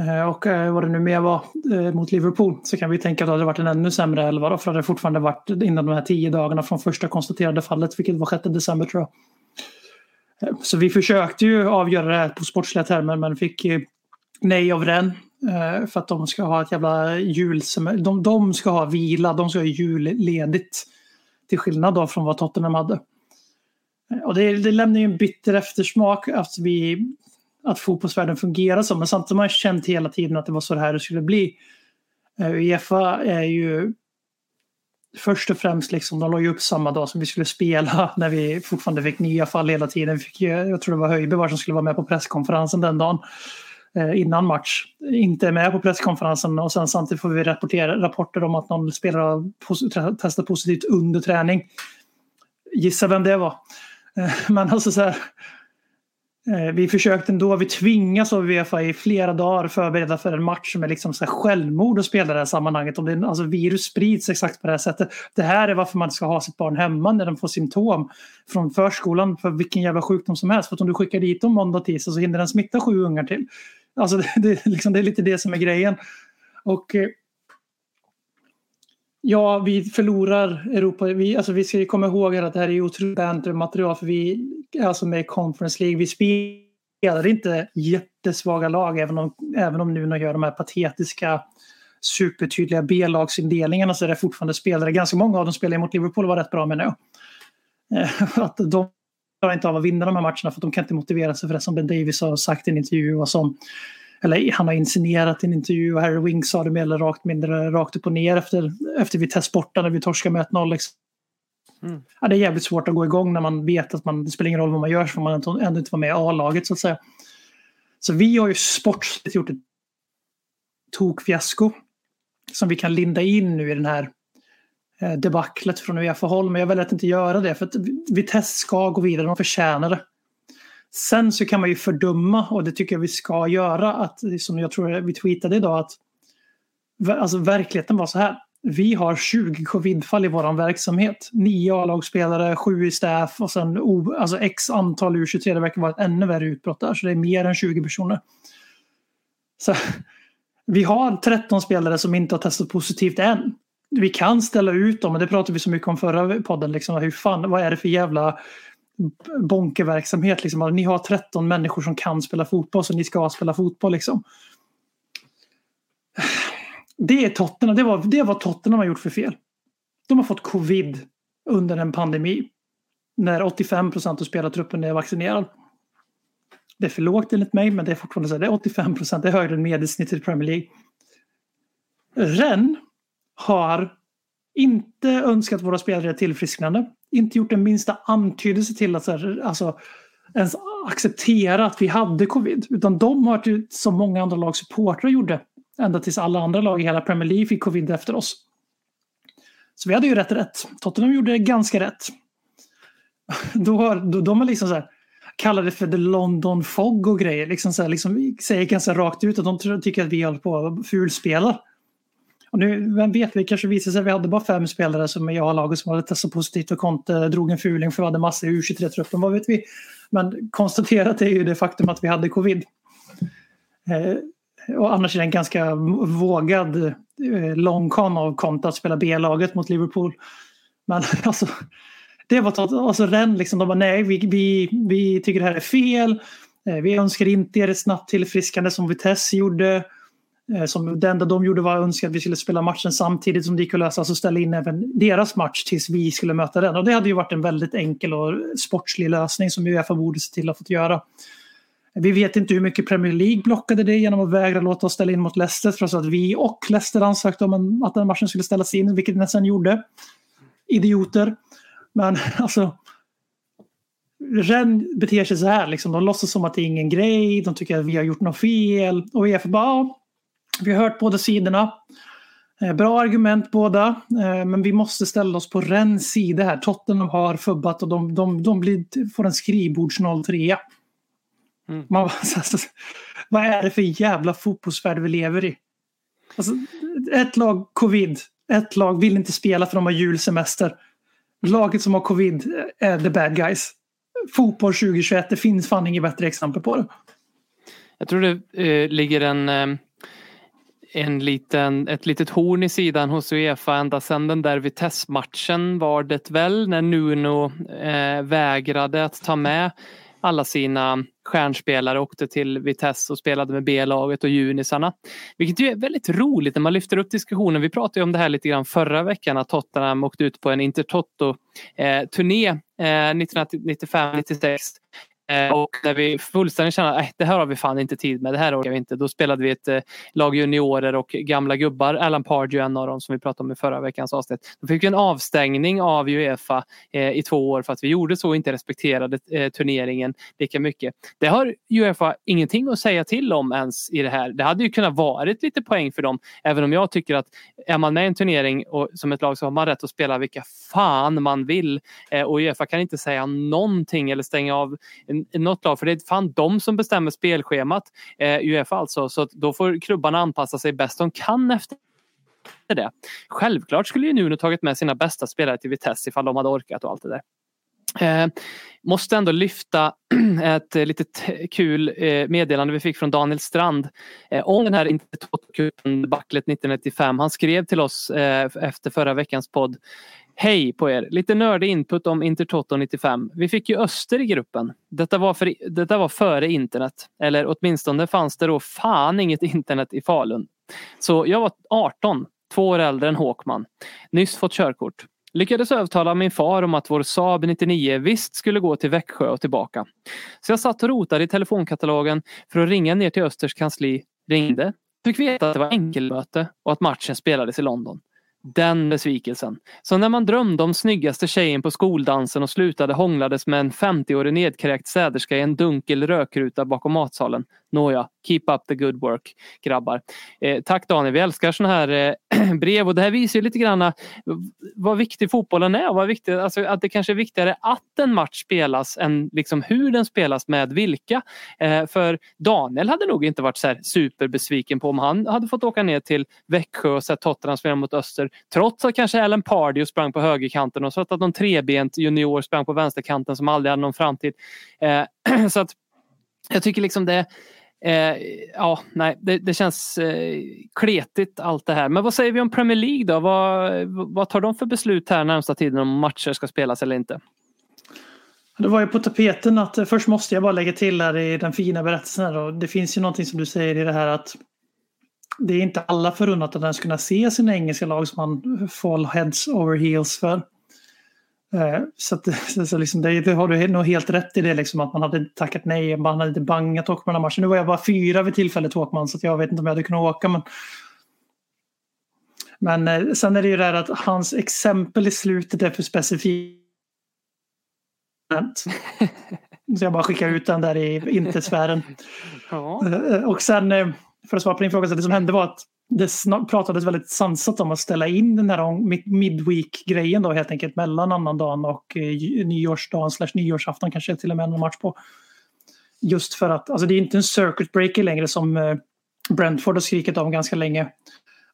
Speaker 5: Eh, och eh, vad det nu mer var eh, mot Liverpool så kan vi tänka att det hade varit en ännu sämre elva då, för det hade fortfarande varit inom de här tio dagarna från första konstaterade fallet, vilket var 6 december tror jag. Så vi försökte ju avgöra det här på sportsliga termer men fick nej av den. För att de ska ha ett jävla jul... De, de ska ha vila, de ska ha julledigt. Till skillnad då från vad Tottenham hade. Och det, det lämnar ju en bitter eftersmak att vi att fotbollsvärlden fungerar så. Men samtidigt har man känt hela tiden att det var så det här det skulle bli. Eh, Uefa är ju först och främst liksom, de la ju upp samma dag som vi skulle spela när vi fortfarande fick nya fall hela tiden. Vi fick, jag tror det var Höjby som skulle vara med på presskonferensen den dagen eh, innan match. Inte med på presskonferensen och sen samtidigt får vi rapportera, rapporter om att någon spelare har testat positivt under träning Gissa vem det var. Eh, men alltså så här, Eh, vi försökte ändå, vi tvingas av Uefa i flera dagar förbereda för en match som är liksom så här självmord att spela i det här sammanhanget. Om det, alltså virus sprids exakt på det här sättet. Det här är varför man ska ha sitt barn hemma när de får symptom från förskolan för vilken jävla sjukdom som helst. För att om du skickar dit dem måndag och tisdag så hinner den smitta sju ungar till. Alltså det, det, liksom, det är lite det som är grejen. Och eh, Ja, vi förlorar Europa. Vi, alltså vi ska ju komma ihåg att det här är otroligt banter material för vi är alltså med i Conference League. Vi spelar inte jättesvaga lag även om, även om nu gör de här patetiska supertydliga B-lagsindelningarna så är det fortfarande spelare. Ganska många av dem spelar mot Liverpool var rätt bra menar jag. Eh, att de klarar inte av att vinna de här matcherna för att de kan inte motivera sig för det som Ben Davis har sagt i en intervju och som eller han har insinuerat i en intervju och Harry Wink sa det mer eller rakt mindre rakt upp och ner efter, efter vi test borta när vi torskade med 1-0. Liksom.
Speaker 4: Mm.
Speaker 5: Ja, det är jävligt svårt att gå igång när man vet att man, det spelar ingen roll vad man gör så får man ändå ändå inte vara med i A-laget så att säga. Så vi har ju sportsligt gjort ett tokfiasko som vi kan linda in nu i den här eh, debaclet från Uefa-håll. Men jag väljer att inte göra det för att Vitesse ska gå vidare, de förtjänar det. Sen så kan man ju fördöma, och det tycker jag vi ska göra, att som jag tror vi tweetade idag, att alltså, verkligheten var så här. Vi har 20 covidfall i vår verksamhet. Nio A-lagsspelare, sju i staff och sen o, alltså x antal U23. Det verkar vara ett ännu värre utbrott där, så det är mer än 20 personer. Så, vi har 13 spelare som inte har testat positivt än. Vi kan ställa ut dem, och det pratade vi så mycket om förra podden. Liksom, hur fan, vad är det för jävla bonkeverksamhet. Liksom. Alltså, ni har 13 människor som kan spela fotboll så ni ska spela fotboll. Liksom. Det är Tottenham. Det var, det är vad Tottenham har gjort för fel. De har fått covid under en pandemi. När 85 procent av spelartruppen är vaccinerad. Det är för lågt enligt mig men det är fortfarande så här, det är 85 procent. Det är högre än medelsnittet i Premier League. Ren har inte önskat våra spelare tillfrisknande. Inte gjort en minsta antydelse till att så här, alltså, ens acceptera att vi hade covid. Utan de har, varit som många andra lag supportrar gjorde, ända tills alla andra lag i hela Premier League fick covid efter oss. Så vi hade ju rätt rätt. Tottenham gjorde ganska rätt. Då har då, de har liksom så här, kallar det för the London Fog och grejer. Liksom så här, liksom, säger ganska rakt ut att de tycker att vi håller på att fulspela. Och nu, vem vet, det kanske visar sig att vi hade bara fem spelare som i A-laget som hade testat positivt och Conte drog en fuling för vi hade massor i U23-truppen, vad vet vi. Men konstaterat är ju det faktum att vi hade covid. Eh, och annars är det en ganska vågad eh, lång con av Conte att spela B-laget mot Liverpool. Men alltså, det var totalt, alltså Rennes liksom, de bara nej, vi, vi, vi tycker det här är fel. Eh, vi önskar inte er ett snabbt tillfriskande som Vitesse gjorde. Eh, som det enda de gjorde var att önska att vi skulle spela matchen samtidigt som det gick att lösa, alltså ställa in även deras match tills vi skulle möta den. Och det hade ju varit en väldigt enkel och sportslig lösning som Uefa borde se till att få göra. Vi vet inte hur mycket Premier League blockade det genom att vägra låta oss ställa in mot Leicester trots att vi och Leicester ansökte om en, att den matchen skulle ställas in, vilket den sen gjorde. Idioter. Men alltså, Rennes beter sig så här, liksom. de låtsas som att det är ingen grej, de tycker att vi har gjort något fel. Och Uefa bara, vi har hört båda sidorna. Eh, Bra argument båda, eh, men vi måste ställa oss på Rennes sida här. Tottenham har fubbat och de, de, de blir, får en skrivbords 03.
Speaker 4: Mm.
Speaker 5: Man, vad är det för jävla fotbollsvärld vi lever i? Alltså, ett lag covid, ett lag vill inte spela för de har julsemester. Laget som har covid är the bad guys. Fotboll 2021, det finns fan inget bättre exempel på det.
Speaker 4: Jag tror det eh, ligger en, eh, en liten, ett litet horn i sidan hos Uefa ända sedan den där Vitesse-matchen var det väl när Nuno eh, vägrade att ta med alla sina stjärnspelare åkte till Vitesse och spelade med B-laget och junisarna. Vilket ju är väldigt roligt när man lyfter upp diskussionen. Vi pratade ju om det här lite grann förra veckan att Tottenham åkte ut på en Intertoto-turné eh, eh, 1995-96 Eh, och när vi fullständigt kände att äh, det här har vi fan inte tid med, det här orkar vi inte. Då spelade vi ett eh, lag juniorer och gamla gubbar. Alan Pardew en av dem som vi pratade om i förra veckans avsnitt. Då fick vi en avstängning av Uefa eh, i två år för att vi gjorde så och inte respekterade turneringen lika mycket. Det har Uefa ingenting att säga till om ens i det här. Det hade ju kunnat varit lite poäng för dem. Även om jag tycker att är man med i en turnering och, som ett lag så har man rätt att spela vilka fan man vill. Och Uefa kan inte säga någonting eller stänga av Eh, något lag för det är fan de som bestämmer spelschemat. Eh, Uefa alltså. Så då får klubbarna anpassa sig bäst de kan efter det. Självklart skulle ju Nuno tagit med sina bästa spelare till Vitesse ifall de hade orkat och allt det där. Eh, måste ändå lyfta ett eh, litet kul eh, meddelande vi fick från Daniel Strand eh, om den här Intertoto-debaclet 1995. Han skrev till oss eh, efter förra veckans podd. Hej på er! Lite nördig input om Intertoto 95. Vi fick ju Öster i gruppen. Detta var, för, detta var före internet. Eller åtminstone fanns det då fan inget internet i Falun. Så jag var 18, två år äldre än Håkman. Nyss fått körkort. Lyckades övertala min far om att vår Saab 99 visst skulle gå till Växjö och tillbaka. Så jag satt och rotade i telefonkatalogen för att ringa ner till Östers kansli. Ringde. Fick veta att det var enkelmöte och att matchen spelades i London. Den besvikelsen. Så när man drömde om snyggaste tjejen på skoldansen och slutade hånglades med en 50-årig nedkräkt städerska i en dunkel rökruta bakom matsalen. Nåja, keep up the good work grabbar. Eh, tack Daniel, vi älskar sådana här eh, brev och det här visar ju lite grann eh, vad viktig fotbollen är. Vad viktig, alltså att det kanske är viktigare att en match spelas än liksom hur den spelas med vilka. Eh, för Daniel hade nog inte varit så här superbesviken på om han hade fått åka ner till Växjö och sett Tottenham spela mot Öster. Trots att kanske Alan Pardew sprang på högerkanten och så att någon trebent junior sprang på vänsterkanten som aldrig hade någon framtid. Eh, så att jag tycker liksom det Eh, ja, nej, det, det känns eh, kletigt allt det här. Men vad säger vi om Premier League då? Vad, vad tar de för beslut här närmsta tiden om matcher ska spelas eller inte?
Speaker 5: Det var ju på tapeten att eh, först måste jag bara lägga till här i den fina berättelsen. Här då. Det finns ju någonting som du säger i det här att det är inte alla förunnat att ens kunna se sina engelska lag som man fall heads over heels för. Eh, så, att, så liksom det, det, har du nog helt rätt i det, liksom, att man hade tackat nej. Man hade inte bangat Håkman matchen. Nu var jag bara fyra vid tillfället Håkman så jag vet inte om jag hade kunnat åka. Men, men eh, sen är det ju det här att hans exempel i slutet är för specifikt. Så jag bara skickar ut den där i inte-sfären. Ja. Eh, och sen, för att svara på din fråga, så det som hände var att det pratades väldigt sansat om att ställa in den här midweek-grejen då helt enkelt mellan annandagen och eh, nyårsdagen slash nyårsafton kanske till och med en match på. Just för att, alltså det är inte en circuit breaker längre som eh, Brentford har skrikit om ganska länge.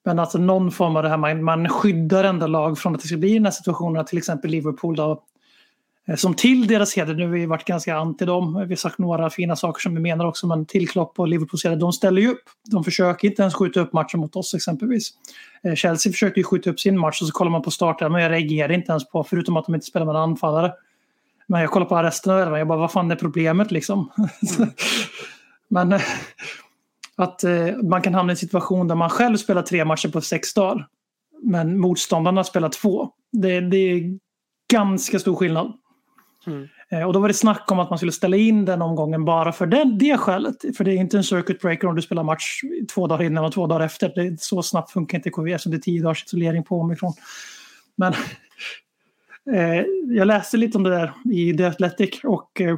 Speaker 5: Men alltså någon form av det här, man, man skyddar ändå lag från att det ska bli den här situationen, till exempel Liverpool då som till deras heder, nu har vi varit ganska anti dem, vi har sagt några fina saker som vi menar också, men till Klopp och Liverpools heder, de ställer ju upp. De försöker inte ens skjuta upp matchen mot oss exempelvis. Eh, Chelsea försökte ju skjuta upp sin match och så kollar man på starten, men jag reagerar inte ens på, förutom att de inte spelar med en anfallare. Men jag kollar på resten av elvan, jag bara vad fan är problemet liksom? Mm. men eh, att man kan hamna i en situation där man själv spelar tre matcher på sex dagar. Men motståndarna spelar två. Det, det är ganska stor skillnad. Mm. Och då var det snack om att man skulle ställa in den omgången bara för den, det skälet. För det är inte en circuit breaker om du spelar match två dagar innan och två dagar efter. Det, så snabbt funkar inte KV så det är tio dagars isolering på omifrån. Men eh, jag läste lite om det där i The Athletic och eh,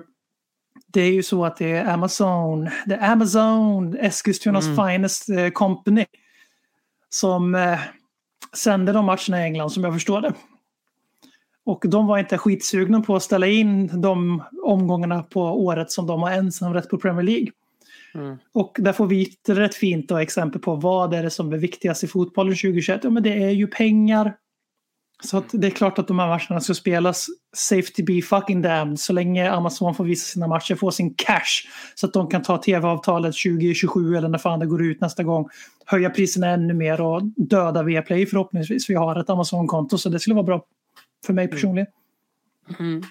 Speaker 5: det är ju så att det är Amazon, det är Amazon, Eskilstunas mm. finest eh, company som eh, sänder de matcherna i England som jag förstår det. Och de var inte skitsugna på att ställa in de omgångarna på året som de har ensamrätt på Premier League. Mm. Och där får vi ett rätt fint då, exempel på vad är det som är viktigast i fotbollen 2021. Ja, men det är ju pengar. Så det är klart att de här matcherna ska spelas safety be fucking damned så länge Amazon får visa sina matcher, få sin cash så att de kan ta tv-avtalet 2027 eller när fan det går ut nästa gång. Höja priserna ännu mer och döda Viaplay förhoppningsvis. Vi har ett Amazon-konto så det skulle vara bra för mig mm. personligen. Mm.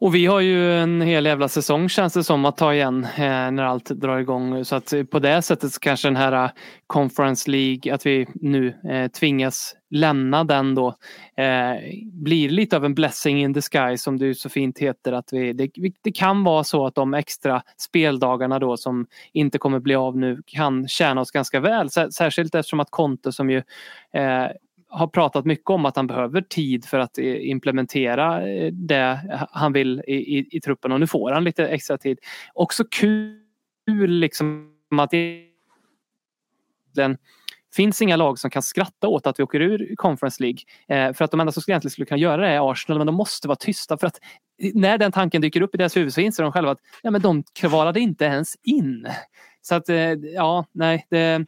Speaker 4: Och vi har ju en hel jävla säsong känns det som att ta igen eh, när allt drar igång. Så att på det sättet så kanske den här eh, Conference League, att vi nu eh, tvingas lämna den då, eh, blir lite av en blessing in the sky som det så fint heter. Att vi, det, det kan vara så att de extra speldagarna då som inte kommer bli av nu kan tjäna oss ganska väl. Särskilt eftersom att Conte som ju eh, har pratat mycket om att han behöver tid för att eh, implementera eh, det han vill i, i, i truppen och nu får han lite extra tid. Också kul liksom att det finns inga lag som kan skratta åt att vi åker ur Conference League. Eh, för att de enda som egentligen skulle kunna göra det är Arsenal men de måste vara tysta för att när den tanken dyker upp i deras huvud så inser de själva att ja, men de kvalade inte ens in. Så att eh, ja, nej. Det...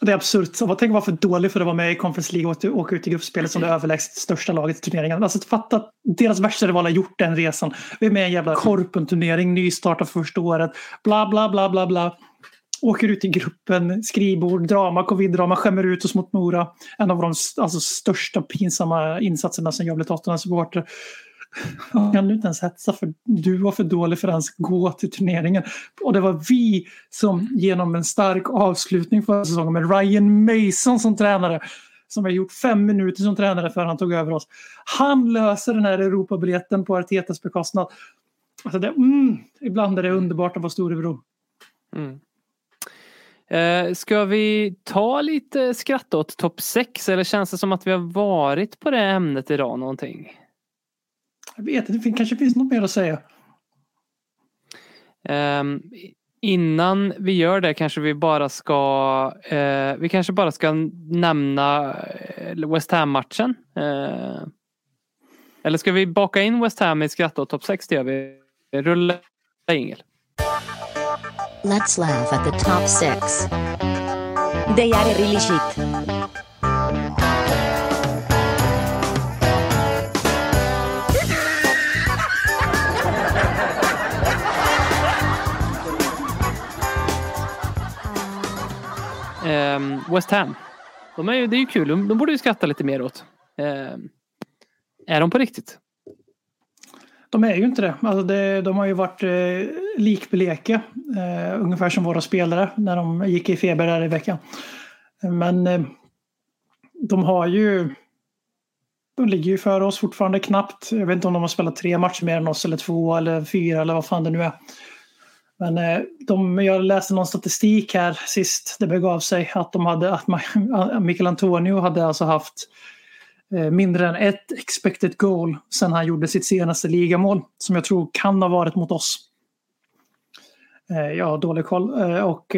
Speaker 5: Det är absurt. Tänk att vara för dålig för att vara med i Conference League och åka ut i gruppspelet som det överlägset största laget i turneringen. Alltså fatta att deras värsta rival har gjort den resan. Vi är med i en jävla Korpen-turnering, nystartar första året, bla bla bla bla bla. Åker ut i gruppen, skrivbord, drama, covid-drama, skämmer ut oss mot Mora. En av de alltså, största pinsamma insatserna som jag blev Tottenham-supporter. Kan du inte ens hetsa för du var för dålig för att ens gå till turneringen. Och det var vi som genom en stark avslutning förra säsongen med Ryan Mason som tränare som har gjort fem minuter som tränare för han tog över oss. Han löser den här Europabiljetten på Artetas bekostnad. Alltså det, mm, ibland är det underbart att vara storebror. Mm.
Speaker 4: Eh, ska vi ta lite skratt åt topp 6 eller känns det som att vi har varit på det ämnet idag någonting?
Speaker 5: Jag vet inte, det kanske finns något mer att säga.
Speaker 4: Um, innan vi gör det kanske vi bara ska uh, vi kanske bara ska nämna eh, West Ham-matchen. Uh, eller ska vi baka in West Ham i skratt och topp 6? Det gör vi. Rulla ingel. Let's laugh at the top six. They are really shit. Ehm, West Ham. De är ju, det är ju kul. De, de borde ju skratta lite mer åt. Ehm, är de på riktigt?
Speaker 5: De är ju inte det. Alltså det de har ju varit eh, likbleka. Eh, ungefär som våra spelare när de gick i feber där i veckan. Men eh, de har ju... De ligger ju före oss fortfarande knappt. Jag vet inte om de har spelat tre matcher mer än oss eller två eller fyra eller vad fan det nu är. Men eh, de, jag läste någon statistik här sist det begav sig att de hade att Mikael Antonio hade alltså haft eh, mindre än ett expected goal sen han gjorde sitt senaste ligamål som jag tror kan ha varit mot oss. Eh, jag har dålig koll och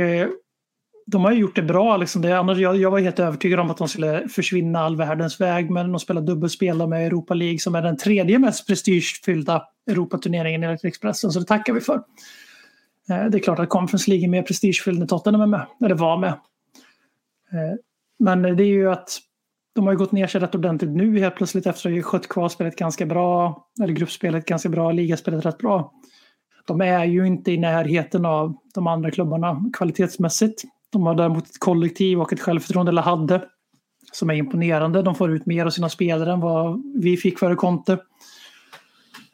Speaker 5: de har ju gjort det bra. Liksom det, annars, jag, jag var helt övertygad om att de skulle försvinna all världens väg men de spelar dubbelspel med Europa League som är den tredje mest prestigefyllda Europaturneringen enligt Expressen så det tackar vi för. Eh, det är klart att Conference League är mer prestigefylld när Tottenham är med, eller var med. Eh, men det är ju att de har ju gått ner sig rätt ordentligt nu helt plötsligt efter att ha skött kvalspelet ganska bra, eller gruppspelet ganska bra, ligaspelet rätt bra. De är ju inte i närheten av de andra klubbarna kvalitetsmässigt. De har däremot ett kollektiv och ett självförtroende, eller hade, som är imponerande. De får ut mer av sina spelare än vad vi fick före Conte.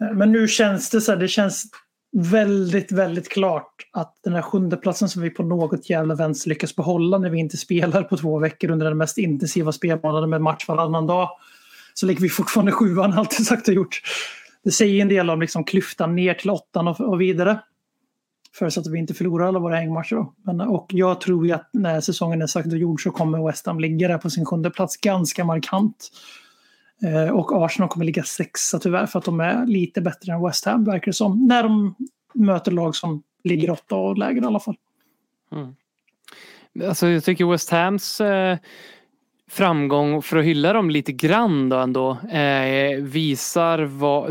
Speaker 5: Eh, men nu känns det så här, det känns väldigt, väldigt klart att den här sjunde platsen som vi på något jävla vänster lyckas behålla när vi inte spelar på två veckor under den mest intensiva spelmånaden med match varannan dag. Så ligger vi fortfarande sjuan, alltid sagt och gjort. Det säger en del om liksom klyftan ner till åttan och, och vidare. Förutsatt att vi inte förlorar alla våra hängmatcher. Då. Men, och jag tror ju att när säsongen är sagt och gjord så kommer West Ham ligga där på sin sjunde plats ganska markant. Eh, och Arsenal kommer ligga sexa tyvärr för att de är lite bättre än West Ham verkar det som. När de möter lag som ligger åtta och lägre i alla fall.
Speaker 4: Mm. Alltså jag tycker West Hams eh, framgång för att hylla dem lite grann då ändå eh, visar vad,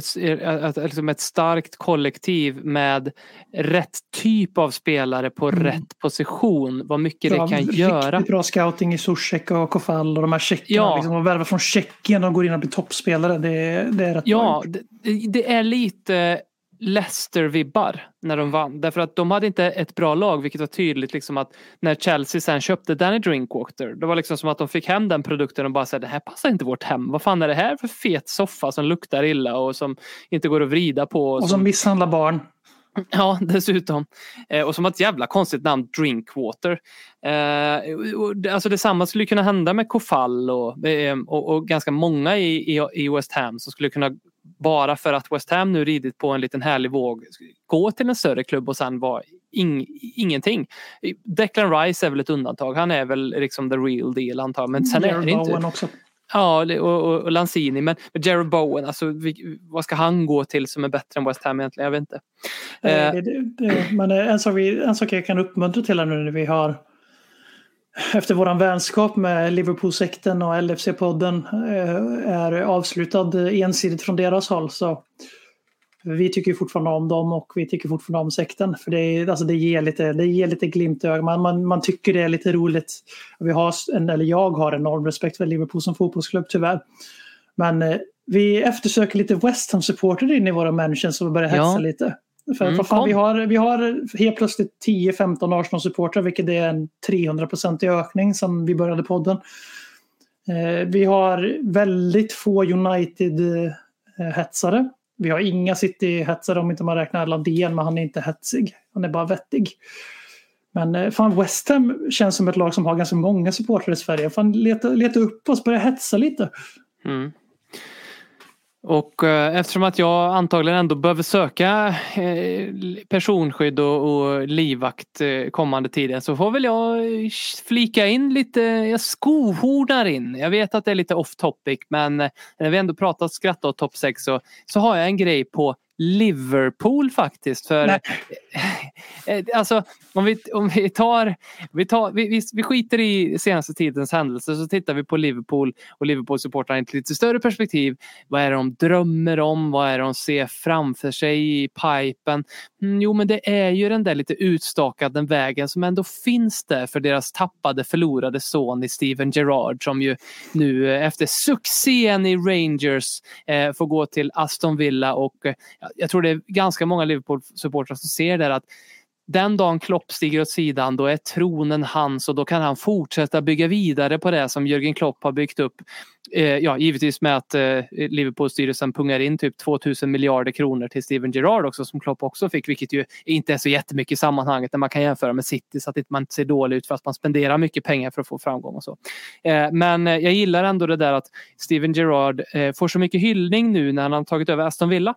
Speaker 4: att, liksom ett starkt kollektiv med rätt typ av spelare på mm. rätt position. Vad mycket bra, det kan
Speaker 5: riktigt
Speaker 4: göra.
Speaker 5: bra scouting i Zuzek och Kofall och de här tjeckerna. Ja. Liksom, och värva från Tjeckien och går in och blir toppspelare. Det, det är rätt
Speaker 4: Ja, det, det, är lite Leicester-vibbar när de vann. Därför att de hade inte ett bra lag, vilket var tydligt liksom att när Chelsea sen köpte Danny Drinkwater, det var liksom som att de fick hem den produkten och bara sa det här passar inte vårt hem. Vad fan är det här för fet soffa som luktar illa och som inte går att vrida på?
Speaker 5: Och som misshandlar barn.
Speaker 4: Ja, dessutom. Eh, och som har ett jävla konstigt namn, Drinkwater. Eh, och det- alltså detsamma skulle kunna hända med Kofall och, eh, och, och ganska många i, i, i West Ham som skulle kunna bara för att West Ham nu ridit på en liten härlig våg gå till en större klubb och sen vara ing, ingenting. Declan Rice är väl ett undantag. Han är väl liksom the real deal antar jag. Men sen är
Speaker 5: Jared
Speaker 4: det inte.
Speaker 5: Bowen också.
Speaker 4: Ja, och, och, och Lanzini. Men, men Jared Bowen, alltså, vi, vad ska han gå till som är bättre än West Ham egentligen? Jag vet inte.
Speaker 5: Eh,
Speaker 4: Eh,
Speaker 5: det- det- det- Men eh, en sak, vi, en sak jag kan uppmuntra till här nu när vi har efter våran vänskap med Liverpool-sekten och LFC-podden eh, är avslutad ensidigt från deras håll. Så vi tycker fortfarande om dem och vi tycker fortfarande om sekten. För det, alltså det, ger, lite, det ger lite glimt i ögat. Man, man, man tycker det är lite roligt. Vi har, en, eller jag har enorm respekt för Liverpool som fotbollsklubb tyvärr. Men eh, vi eftersöker lite West Ham-supporter in i våra mentions och börjar hetsa
Speaker 4: Ja.
Speaker 5: lite. För
Speaker 4: Mm,
Speaker 5: vad fan, vi, har, vi har helt plötsligt 10-15 Arsenal-supportrar vilket är en 300-procentig ökning sedan vi började podden. Eh, vi har väldigt få United-hetsare. Vi har inga City-hetsare om inte man räknar Landén, men han är inte hetsig. Han är bara vettig. Men eh, fan, West Ham känns som ett lag som har ganska många supportrar i Sverige. Fan, leta, leta upp oss, börja hetsa lite.
Speaker 4: Mm. Och eh, eftersom att jag antagligen ändå behöver söka eh, personskydd och, och livvakt eh, kommande tiden så får väl jag eh, flika in lite, jag skohornar in. Jag vet att det är lite off topic men eh, när vi ändå pratat skratta och topp 6 så, så har jag en grej på Liverpool faktiskt. För
Speaker 5: Nej.
Speaker 4: Eh, Alltså om vi, om vi tar, vi, tar vi, vi, skiter i senaste tidens händelser så tittar vi på Liverpool och Liverpool-supportrarna i ett lite större perspektiv. Vad är det de drömmer om? Vad är det de ser framför sig i pipen? Mm, jo men det är ju den där lite utstakade vägen som ändå finns där för deras tappade förlorade son i Steven Gerrard som ju nu eh, efter succén i Rangers eh, får gå till Aston Villa och eh, jag tror det är ganska många Liverpool-supportrar som ser det. att den dagen Klopp stiger åt sidan då är tronen hans och då kan han fortsätta bygga vidare på det som Jürgen Klopp har byggt upp. Eh, ja, givetvis med att eh, Liverpool-styrelsen pungar in typ 2000 miljarder kronor till Steven Gerrard också som Klopp också fick, vilket ju inte är så jättemycket i sammanhanget när man kan jämföra med City så att man inte ser dålig ut för att man spenderar mycket pengar för att få framgång och så. Eh, men eh, jag gillar ändå det där att Steven Gerrard eh, får så mycket hyllning nu när han har tagit över Aston Villa.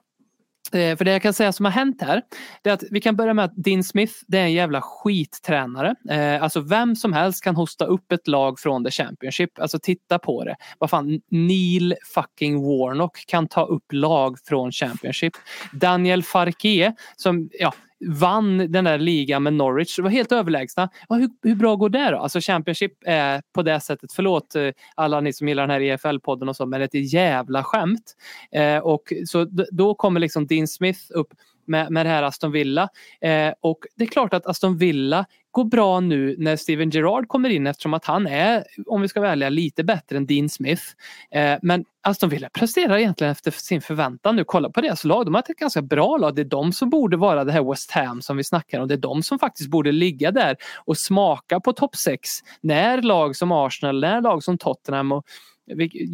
Speaker 4: Eh, för det jag kan säga som har hänt här, det är att vi kan börja med att Dean Smith, det är en jävla skittränare. Eh, alltså vem som helst kan hosta upp ett lag från the Championship. Alltså titta på det. Vad fan, Neil fucking Warnock kan ta upp lag från Championship. Daniel Farke som, ja, vann den där ligan med Norwich. Det var helt överlägsna. Ja, hur, hur bra går det då? Alltså Championship är på det sättet, förlåt eh, alla ni som gillar den här EFL-podden och så, men ett jävla skämt. Eh, och så då kommer liksom Dean Smith upp med, med det här Aston Villa. Eh, och det är klart att Aston Villa går bra nu när Steven Gerrard kommer in eftersom att han är, om vi ska vara ärliga, lite bättre än Dean Smith. Eh, men Aston Villa presterar egentligen efter sin förväntan nu. Kolla på deras lag, de har ett ganska bra lag. Det är de som borde vara det här West Ham som vi snackar om. Det är de som faktiskt borde ligga där och smaka på topp 6 när lag som Arsenal, när lag som Tottenham och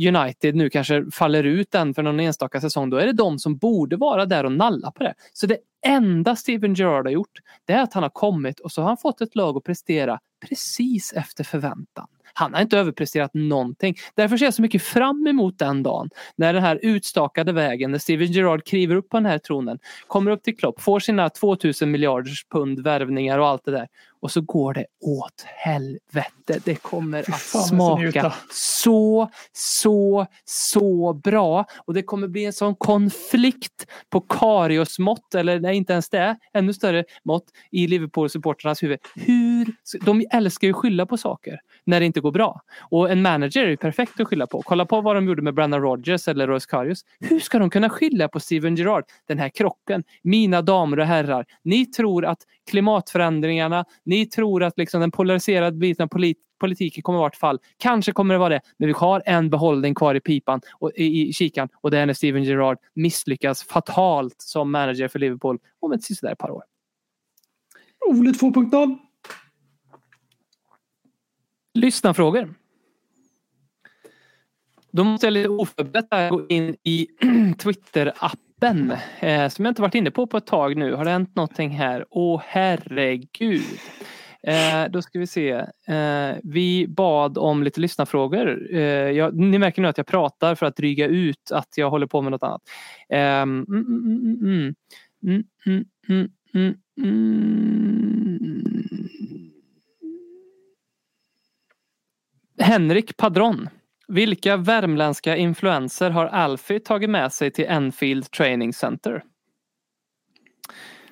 Speaker 4: United nu kanske faller ut den för någon enstaka säsong, då är det de som borde vara där och nalla på det. Så det enda Steven Gerrard har gjort, det är att han har kommit och så har han fått ett lag att prestera precis efter förväntan. Han har inte överpresterat någonting. Därför ser jag så mycket fram emot den dagen när den här utstakade vägen, när Steven Gerrard kliver upp på den här tronen, kommer upp till Klopp, får sina 2000 miljarders pund värvningar och allt det där. Och så går det åt helvete. Det kommer att
Speaker 5: fan,
Speaker 4: smaka så, så, så bra. Och det kommer bli en sån konflikt på Karius-mått, eller nej inte ens det, ännu större mått i Liverpool-supporternas huvud. Hur, de älskar ju att skylla på saker när det inte går bra. Och en manager är ju perfekt att skylla på. Kolla på vad de gjorde med Brandon Rogers eller Royce Karius. Hur ska de kunna skylla på Steven Gerrard? Den här krocken. Mina damer och herrar, ni tror att klimatförändringarna, ni tror att liksom den polariserade biten av polit politiken kommer vara ett fall. Kanske kommer det vara det, men vi har en behållning kvar i pipan och i, i kikan och det är när Steven Gerrard misslyckas fatalt som manager för Liverpool om ett sisådär par år.
Speaker 5: Ole 2.0.
Speaker 4: Lyssna frågor. Då måste jag lite oförberett gå in i Twitter-appen eh, som jag inte varit inne på på ett tag nu. Har det hänt någonting här? Åh herregud. Eh, då ska vi se. Eh, vi bad om lite lyssnarfrågor. Eh, jag, ni märker nu att jag pratar för att dryga ut att jag håller på med något annat. Mm, mm, mm, Henrik Padron. Vilka värmländska influenser har Alfie tagit med sig till Enfield Training Center?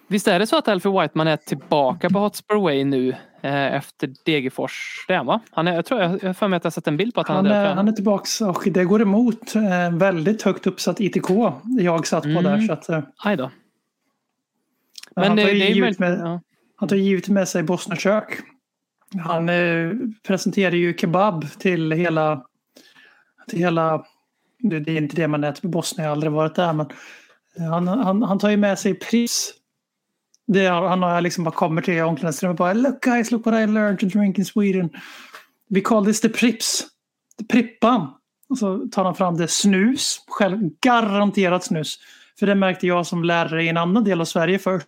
Speaker 4: Visst är det så att Alfie Whiteman är tillbaka på Hotspur Way nu eh, efter Degerfors? Det är va? Han är, jag tror jag har för mig att jag sett en bild på att han,
Speaker 5: Han
Speaker 4: är
Speaker 5: är,
Speaker 4: där.
Speaker 5: han är tillbaks och det går emot eh, väldigt högt uppsatt ITK jag satt på
Speaker 4: Mm.
Speaker 5: där. Så att, eh,
Speaker 4: Aj då.
Speaker 5: han,
Speaker 4: Men det,
Speaker 5: tar
Speaker 4: det möjligt.
Speaker 5: med,
Speaker 4: Ja.
Speaker 5: han tar givet med sig bosnakök. Han eh, presenterar ju kebab till hela... Till hela det, är inte det man äter på Bosnien, jag har aldrig varit där. Men eh, han, han, han tar ju med sig pris. Det, är- han har liksom bara kommer till omklädningsrummet och bara Look guys, look what I learned to drink in Sweden. We call this the prips. The prippan. Och så tar han fram det snus. Själv garanterat snus. För det märkte jag som lärare i en annan del av Sverige först.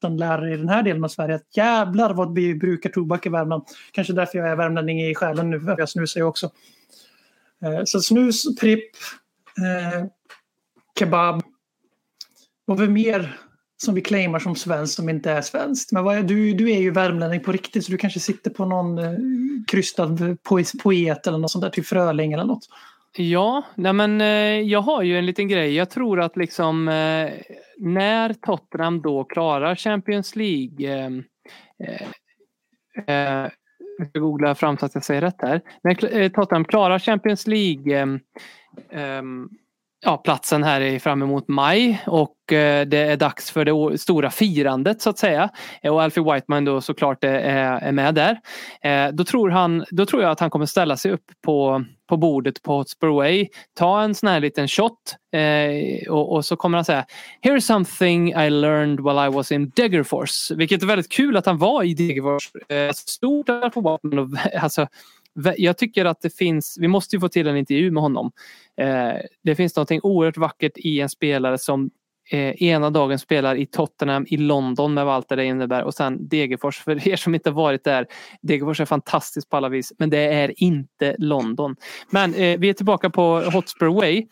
Speaker 5: Som lärare i den här delen av Sverige. Att jävlar vad vi brukar tobak i Värmland. Kanske därför jag är värmlänning i själen nu. För jag snusar ju också. Eh, så snus, pripp, eh, kebab. Vad är mer som vi claimar som svenskt som inte är svenskt? Men vad är, du, du är ju värmlänning på riktigt så du kanske sitter på någon eh, krystad poet eller något sånt där, typ till Fröling eller något.
Speaker 4: Ja, nej men eh, jag har ju en liten grej. Jag tror att liksom eh, när Tottenham då klarar Champions League eh, eh, eh jag ska googla fram så att jag säger rätt här. När Tottenham klarar Champions League eh, ja, platsen här är fram emot maj och eh, det är dags för det stora firandet så att säga. Och Alfie Whiteman då såklart är, med där. Eh, då tror, han, då tror jag att han kommer ställa sig upp på, på bordet på Hotspur Way, ta en sån här liten shot eh, och, och så kommer han säga Here's something I learned while I was in Degerfors. Vilket är väldigt kul att han var i Degerfors. Stort Alfie Whiteman. och- Alltså, jag tycker att det finns, vi måste ju få till en intervju med honom. Eh, det finns någonting oerhört vackert i en spelare som eh, ena dagen spelar i Tottenham i London med allt det innebär och sen Degerfors. För er som inte varit där, Degerfors är fantastiskt på alla vis men det är inte London. Men eh, vi är tillbaka på Hotspur Way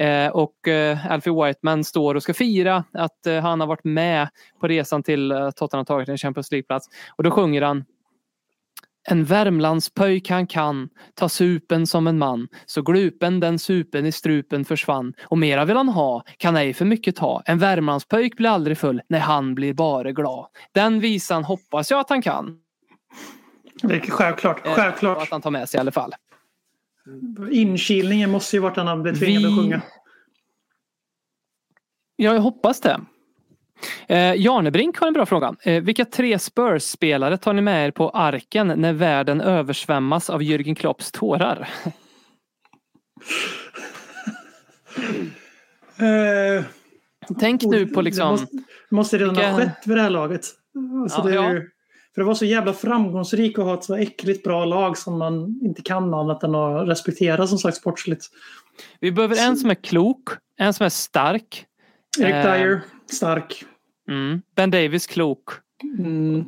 Speaker 4: eh, och eh, Alfie Whiteman står och ska fira att eh, han har varit med på resan till eh, Tottenham tagit en Champions League-plats och då sjunger han en Värmlandspöjk han kan, ta supen som en man, så glupen den supen i strupen försvann. Och mera vill han ha, kan ej för mycket ta. En Värmlandspöjk blir aldrig full, när han blir bara glad. Den visan hoppas jag att han kan.
Speaker 5: Det är självklart.
Speaker 4: eh,
Speaker 5: självklart.
Speaker 4: Att han tar med sig i alla fall.
Speaker 5: Inkilningen måste ju varit han blev tvingad att
Speaker 4: Vi-
Speaker 5: sjunga.
Speaker 4: Ja, jag hoppas det. Eh, Jarnebrink har en bra fråga. Eh, vilka tre Spurs-spelare tar ni med er på arken när världen översvämmas av Jürgen Klopps tårar?
Speaker 5: Eh,
Speaker 4: Tänk nu på
Speaker 5: Det
Speaker 4: liksom...
Speaker 5: måste, måste redan
Speaker 4: Vilka-
Speaker 5: ha skett vid det här laget. Alltså
Speaker 4: Ja,
Speaker 5: det är
Speaker 4: ja.
Speaker 5: ju, för det var så jävla framgångsrikt att ha ett så äckligt bra lag som man inte kan annat än att respektera som sagt sportsligt.
Speaker 4: Vi behöver en som är klok, en som är stark.
Speaker 5: Eric
Speaker 4: Eh.
Speaker 5: Dyer, stark.
Speaker 4: Mm. Ben Davis klok.
Speaker 5: Mm.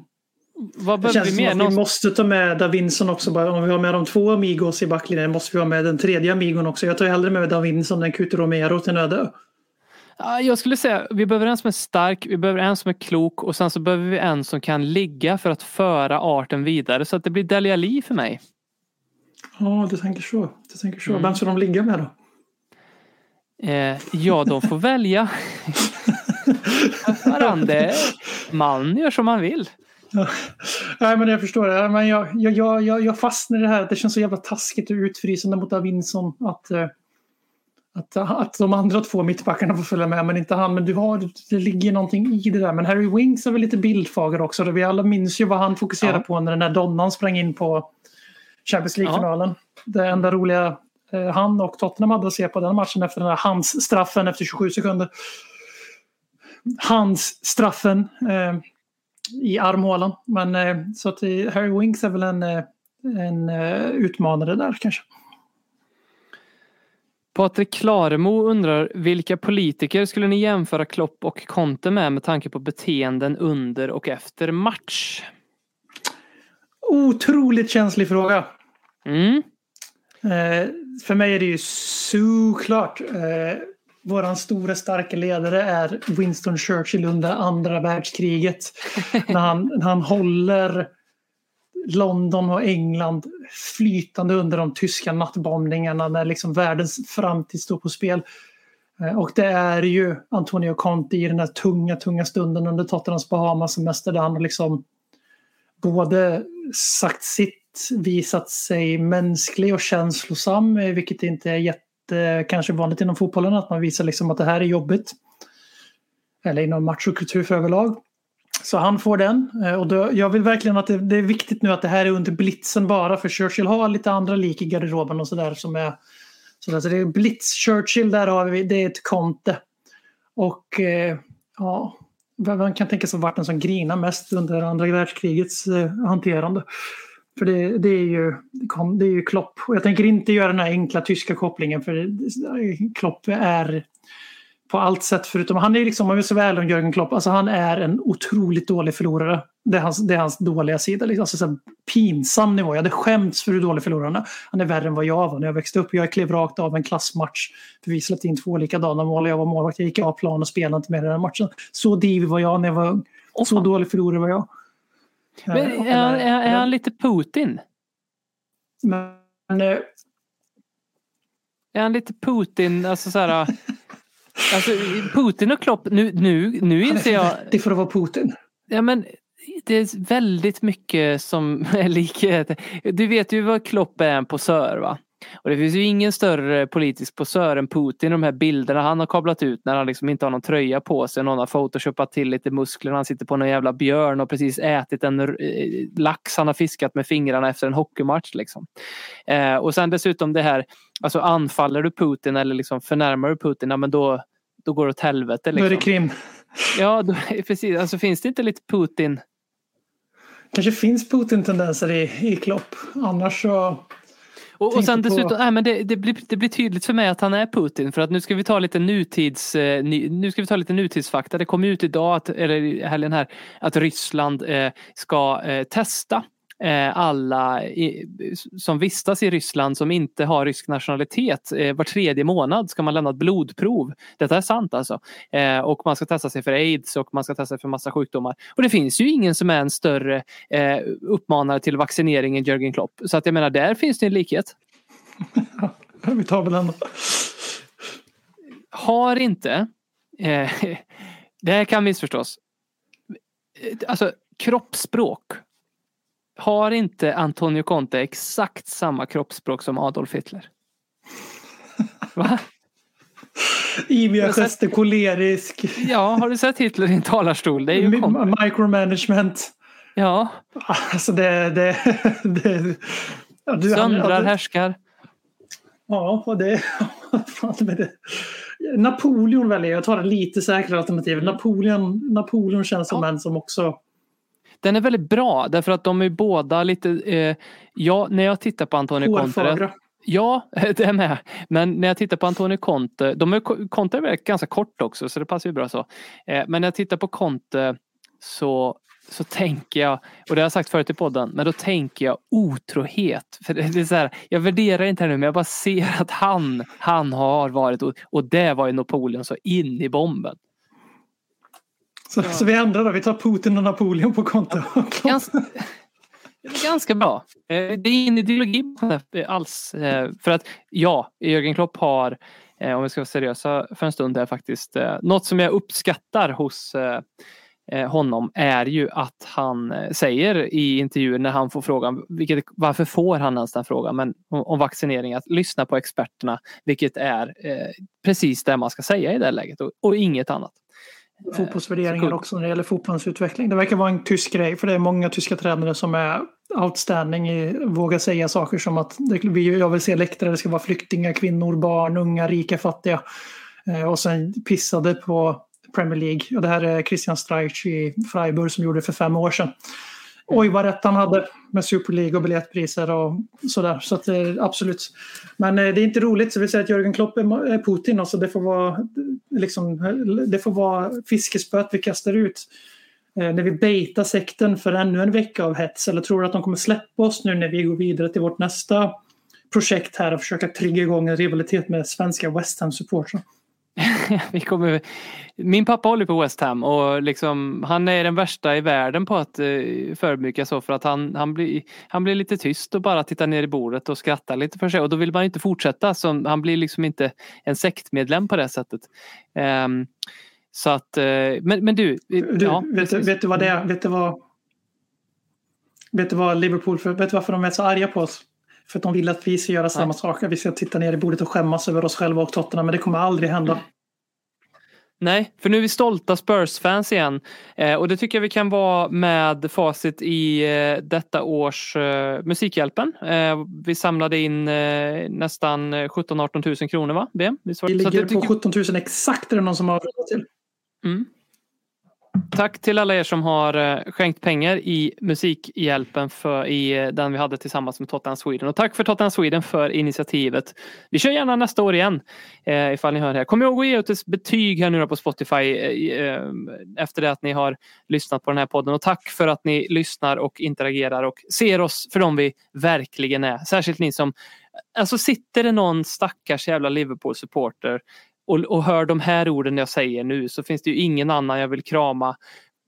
Speaker 4: Vad behöver vi mer?
Speaker 5: att vi
Speaker 4: Någon...
Speaker 5: måste ta med Davinson också. Om vi har med de två amigos i backlinjen måste vi ha med den tredje amigon också. Jag tar hellre med Davinson än Cuto Romero till Nödö.
Speaker 4: Ja, Jag skulle säga vi behöver en som är stark, vi behöver en som är klok och sen så behöver vi en som kan ligga för att föra arten vidare så att det blir Dele Alli för mig.
Speaker 5: Ja, du tänker så. Du tänker så.
Speaker 4: Mm.
Speaker 5: Vem ska de ligga med då?
Speaker 4: Eh, ja, de får välja. Varann, det man gör som man vill.
Speaker 5: Nej, men jag förstår det. Men jag, jag, jag, jag, fastnar i det här. Det känns så jävla taskigt och utfrysande mot Davinson. Att, eh, att, att de andra två mittbackarna får följa med, men inte han. Men du har, det ligger någonting i det där. Men Harry Winks är väl lite bildfager också. Vi alla minns ju vad han fokuserade
Speaker 4: Ja.
Speaker 5: på när den där donnan sprang in på Champions League-finalen. Det enda roliga eh, han och Tottenham hade att se på den matchen efter den här hans straffen efter 27 sekunder. Hans straffen eh, i armhålan. Men eh, så att Harry Winks är väl en, eh, en eh, utmanare där kanske.
Speaker 4: Patrik Klaremo undrar vilka politiker skulle ni jämföra Klopp och Conte med med tanke på beteenden under och efter match?
Speaker 5: Otroligt känslig fråga.
Speaker 4: Mm.
Speaker 5: Eh, för mig är det ju såklart. Eh, våran stora starka ledare är Winston Churchill under andra världskriget. när, han, när han håller London och England flytande under de tyska nattbombningarna när liksom världens framtid står på spel. Eh, Och det är ju Antonio Conte i den här tunga, tunga stunden under Tottenhams Bahamas-semester där han har liksom både sagt sitt, visat sig mänsklig och känslosam, eh, vilket inte är jätte, Eh, kanske vanligt inom fotbollen, att man visar liksom att det här är jobbigt. Eller inom machokultur för överlag. Så han får den. Eh, och då, jag vill verkligen att det, det är viktigt nu att det här är under blitzen bara, för Churchill har lite andra lik i garderoben och sådär som är. Så det är blitz Churchill, där har vi, det är ett Conte. Och eh, ja, man kan tänka sig vart den som grinar mest under andra världskrigets eh, hanterande. För det, det, är ju, det är ju Klopp. Och jag tänker inte göra den här enkla tyska kopplingen för Klopp är på allt sätt förutom, han är liksom, om jag vill så väl om Jörgen Klopp, alltså han är en otroligt dålig förlorare. Det är hans, det är hans dåliga sida, liksom. alltså, så pinsam nivå. Jag hade skämts för hur dålig han är. Han är värre än vad jag var när jag växte upp. Jag klev rakt av en klassmatch för vi släppte in två likadana mål. Jag var målvakt, jag gick av plan och spelade inte mer i den matchen. Så divig var jag när jag var ung. Så dålig förlorare var jag.
Speaker 4: Men är, han- är, är han lite Putin?
Speaker 5: Men eh,
Speaker 4: Är han lite Putin? Alltså så här, alltså Putin och Klopp, nu, nu, nu
Speaker 5: han är
Speaker 4: inser jag,
Speaker 5: för att vara Putin.
Speaker 4: ja men det är väldigt mycket som är likheter. Du vet ju vad Klopp är en posör va? Och det finns ju ingen större politisk posör än Putin. De här bilderna han har kablat ut när han liksom inte har någon tröja på sig. Någon har photoshopat till lite muskler. Han sitter på någon jävla björn och precis ätit en eh, lax han har fiskat med fingrarna efter en hockeymatch. Liksom. Eh, och sen dessutom det här, alltså anfaller du Putin eller liksom förnärmar du Putin, ja, men då, då går det åt helvete.
Speaker 5: Då är det
Speaker 4: Liksom.
Speaker 5: krim.
Speaker 4: Ja, då, precis. Alltså finns det inte lite Putin
Speaker 5: kanske finns Putin-tendenser i, i Klopp. Annars så...
Speaker 4: Och, och sen
Speaker 5: på-
Speaker 4: dessutom, nej, men det, det, blir, det blir tydligt för mig att han är Putin. För att nu ska vi ta lite nutids, eh, nu ska vi ta lite nutidsfakta. Det kom ut idag, att, eller helgen här, att Ryssland eh, ska eh, testa alla i, som vistas i Ryssland som inte har rysk nationalitet. Eh, var tredje månad ska man lämna ett blodprov. Detta är sant alltså. Eh, och man ska testa sig för aids och man ska testa sig för massa sjukdomar. Och det finns ju ingen som är en större eh, uppmanare till vaccinering än Jörgen Klopp. Så att jag menar, där finns det en likhet.
Speaker 5: Vi tar väl ändå.
Speaker 4: har inte, eh, det här kan missförstås, alltså kroppsspråk. Har inte Antonio Conte exakt samma kroppsspråk som Adolf Hitler? Va? Sett-
Speaker 5: gester, kolerisk,
Speaker 4: Ja, har du sett Hitler i en talarstol? Det är ju Conte.
Speaker 5: micromanagement.
Speaker 4: Ja,
Speaker 5: Alltså det... det, det ja, du-
Speaker 4: söndrar,
Speaker 5: ja, det-
Speaker 4: härskar.
Speaker 5: Ja, och det. Napoleon väljer jag. Jag tar det lite säkrare alternativet. Napoleon, Napoleon känns som
Speaker 4: Ja.
Speaker 5: en som också...
Speaker 4: Den är väldigt bra därför att de är båda lite, eh, ja när jag tittar på Antonio Conte,
Speaker 5: Hårfagra.
Speaker 4: Ja, det är med. Men när jag tittar på Antonio Conte, de är, Conte är ganska kort också så det passar ju bra så. Eh, men när jag tittar på Conte så, så tänker jag, och det har jag sagt förut i podden, men då tänker jag otrohet. För det är så här, jag värderar inte det nu men jag bara ser att han, han har varit, och, och det var ju Napoleon så in i bomben.
Speaker 5: Så, så vi ändrar då. Vi tar Putin och Napoleon på konto.
Speaker 4: Ganska, ganska bra. Eh, Det är ingen ideologi det alls. Eh, För att ja, Jörgen Klopp har, eh, om vi ska vara seriösa för en stund här faktiskt, eh, något som jag uppskattar hos eh, eh, honom är ju att han eh, säger i intervjuer när han får frågan, vilket, varför får han ens den frågan, men om, vaccinering, att lyssna på experterna, vilket är eh, precis det man ska säga i det läget och, och inget annat.
Speaker 5: Fotbollsvärderingar
Speaker 4: Så
Speaker 5: också när det gäller fotbollens utveckling. Det verkar vara en tysk grej för det är många tyska tränare som är outstanding i våga säga saker som att jag vill se läktare, det ska vara flyktingar, kvinnor, barn, unga, rika, fattiga. Eh, och sen pissade på Premier League. Och det här är Christian Streich i Freiburg som gjorde det för fem år sedan. Oj vad rätt han hade med Super League och biljettpriser och sådär. Så att, absolut. Men eh, det är inte roligt, så vi säger att Jörgen Klopp är Putin. Alltså det, får vara, eh, liksom, eh, det får vara fiskespöet vi kastar ut. När vi baitar sekten för ännu en vecka av hets. Eller tror du att de kommer släppa oss nu när vi går vidare till vårt nästa projekt här och försöka trigga igång en rivalitet med svenska West Ham-supportrar?
Speaker 4: Vi kommer, min pappa håller på West Ham och liksom, han är den värsta i världen på att uh, förmyka så för att han, han, blir, han blir lite tyst och bara tittar ner i bordet och skrattar lite för sig och då vill man inte fortsätta. Så han blir liksom inte en sektmedlem på det sättet. Ehm, så att, eh, men, men du.
Speaker 5: Du,
Speaker 4: ja,
Speaker 5: vet, du, vet du vad det är? Vet du vad, vet du vad Liverpool, för, vet du varför de är så arga på oss? För att de vill att vi ska göra samma
Speaker 4: Nej.
Speaker 5: sak. Att vi ska titta ner i bordet och skämmas över oss själva och Tottenham. Men det kommer aldrig hända.
Speaker 4: Nej, för nu är vi stolta Spurs-fans igen. Eh, och det tycker jag vi kan vara med facit i eh, detta års eh, Musikhjälpen. Eh, vi samlade in eh, nästan 17-18 000 kronor va? BM?
Speaker 5: Vi
Speaker 4: att
Speaker 5: ligger på
Speaker 4: tycker-
Speaker 5: 17 000 exakt är det någon som har till.
Speaker 4: Mm. Tack till alla er som har eh, skänkt pengar i Musikhjälpen för, i eh, den vi hade tillsammans med Tottenham Sweden. Och tack för Tottenham Sweden för initiativet. Vi kör gärna nästa år igen eh, ifall ni hör det här. Kom ihåg att ge ut ett betyg här nu på Spotify eh, eh, efter det att ni har lyssnat på den här podden. Och tack för att ni lyssnar och interagerar och ser oss för dem vi verkligen är. Särskilt ni som, alltså sitter det någon stackars jävla Liverpool-supporter och, och hör de här orden jag säger nu så finns det ju ingen annan jag vill krama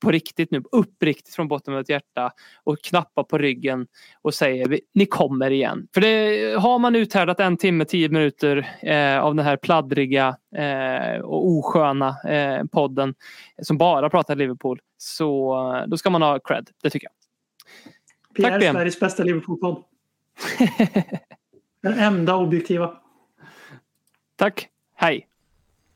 Speaker 4: på riktigt nu, uppriktigt från botten av ett hjärta och knappa på ryggen och säger "Vi- ni kommer igen. För det har man uthärdat en timme, tio minuter eh, av den här pladdriga eh, och osköna eh, podden som bara pratar Liverpool så då ska man ha cred, det tycker jag.
Speaker 5: Pierre,
Speaker 4: Tack, Ben.
Speaker 5: Sveriges bästa Liverpool-podd. Den enda objektiva.
Speaker 4: Tack, hej!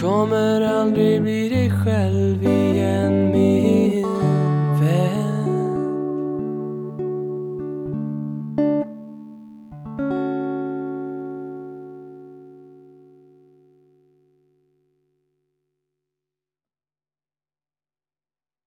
Speaker 3: kommer aldrig bli dig själv igen min.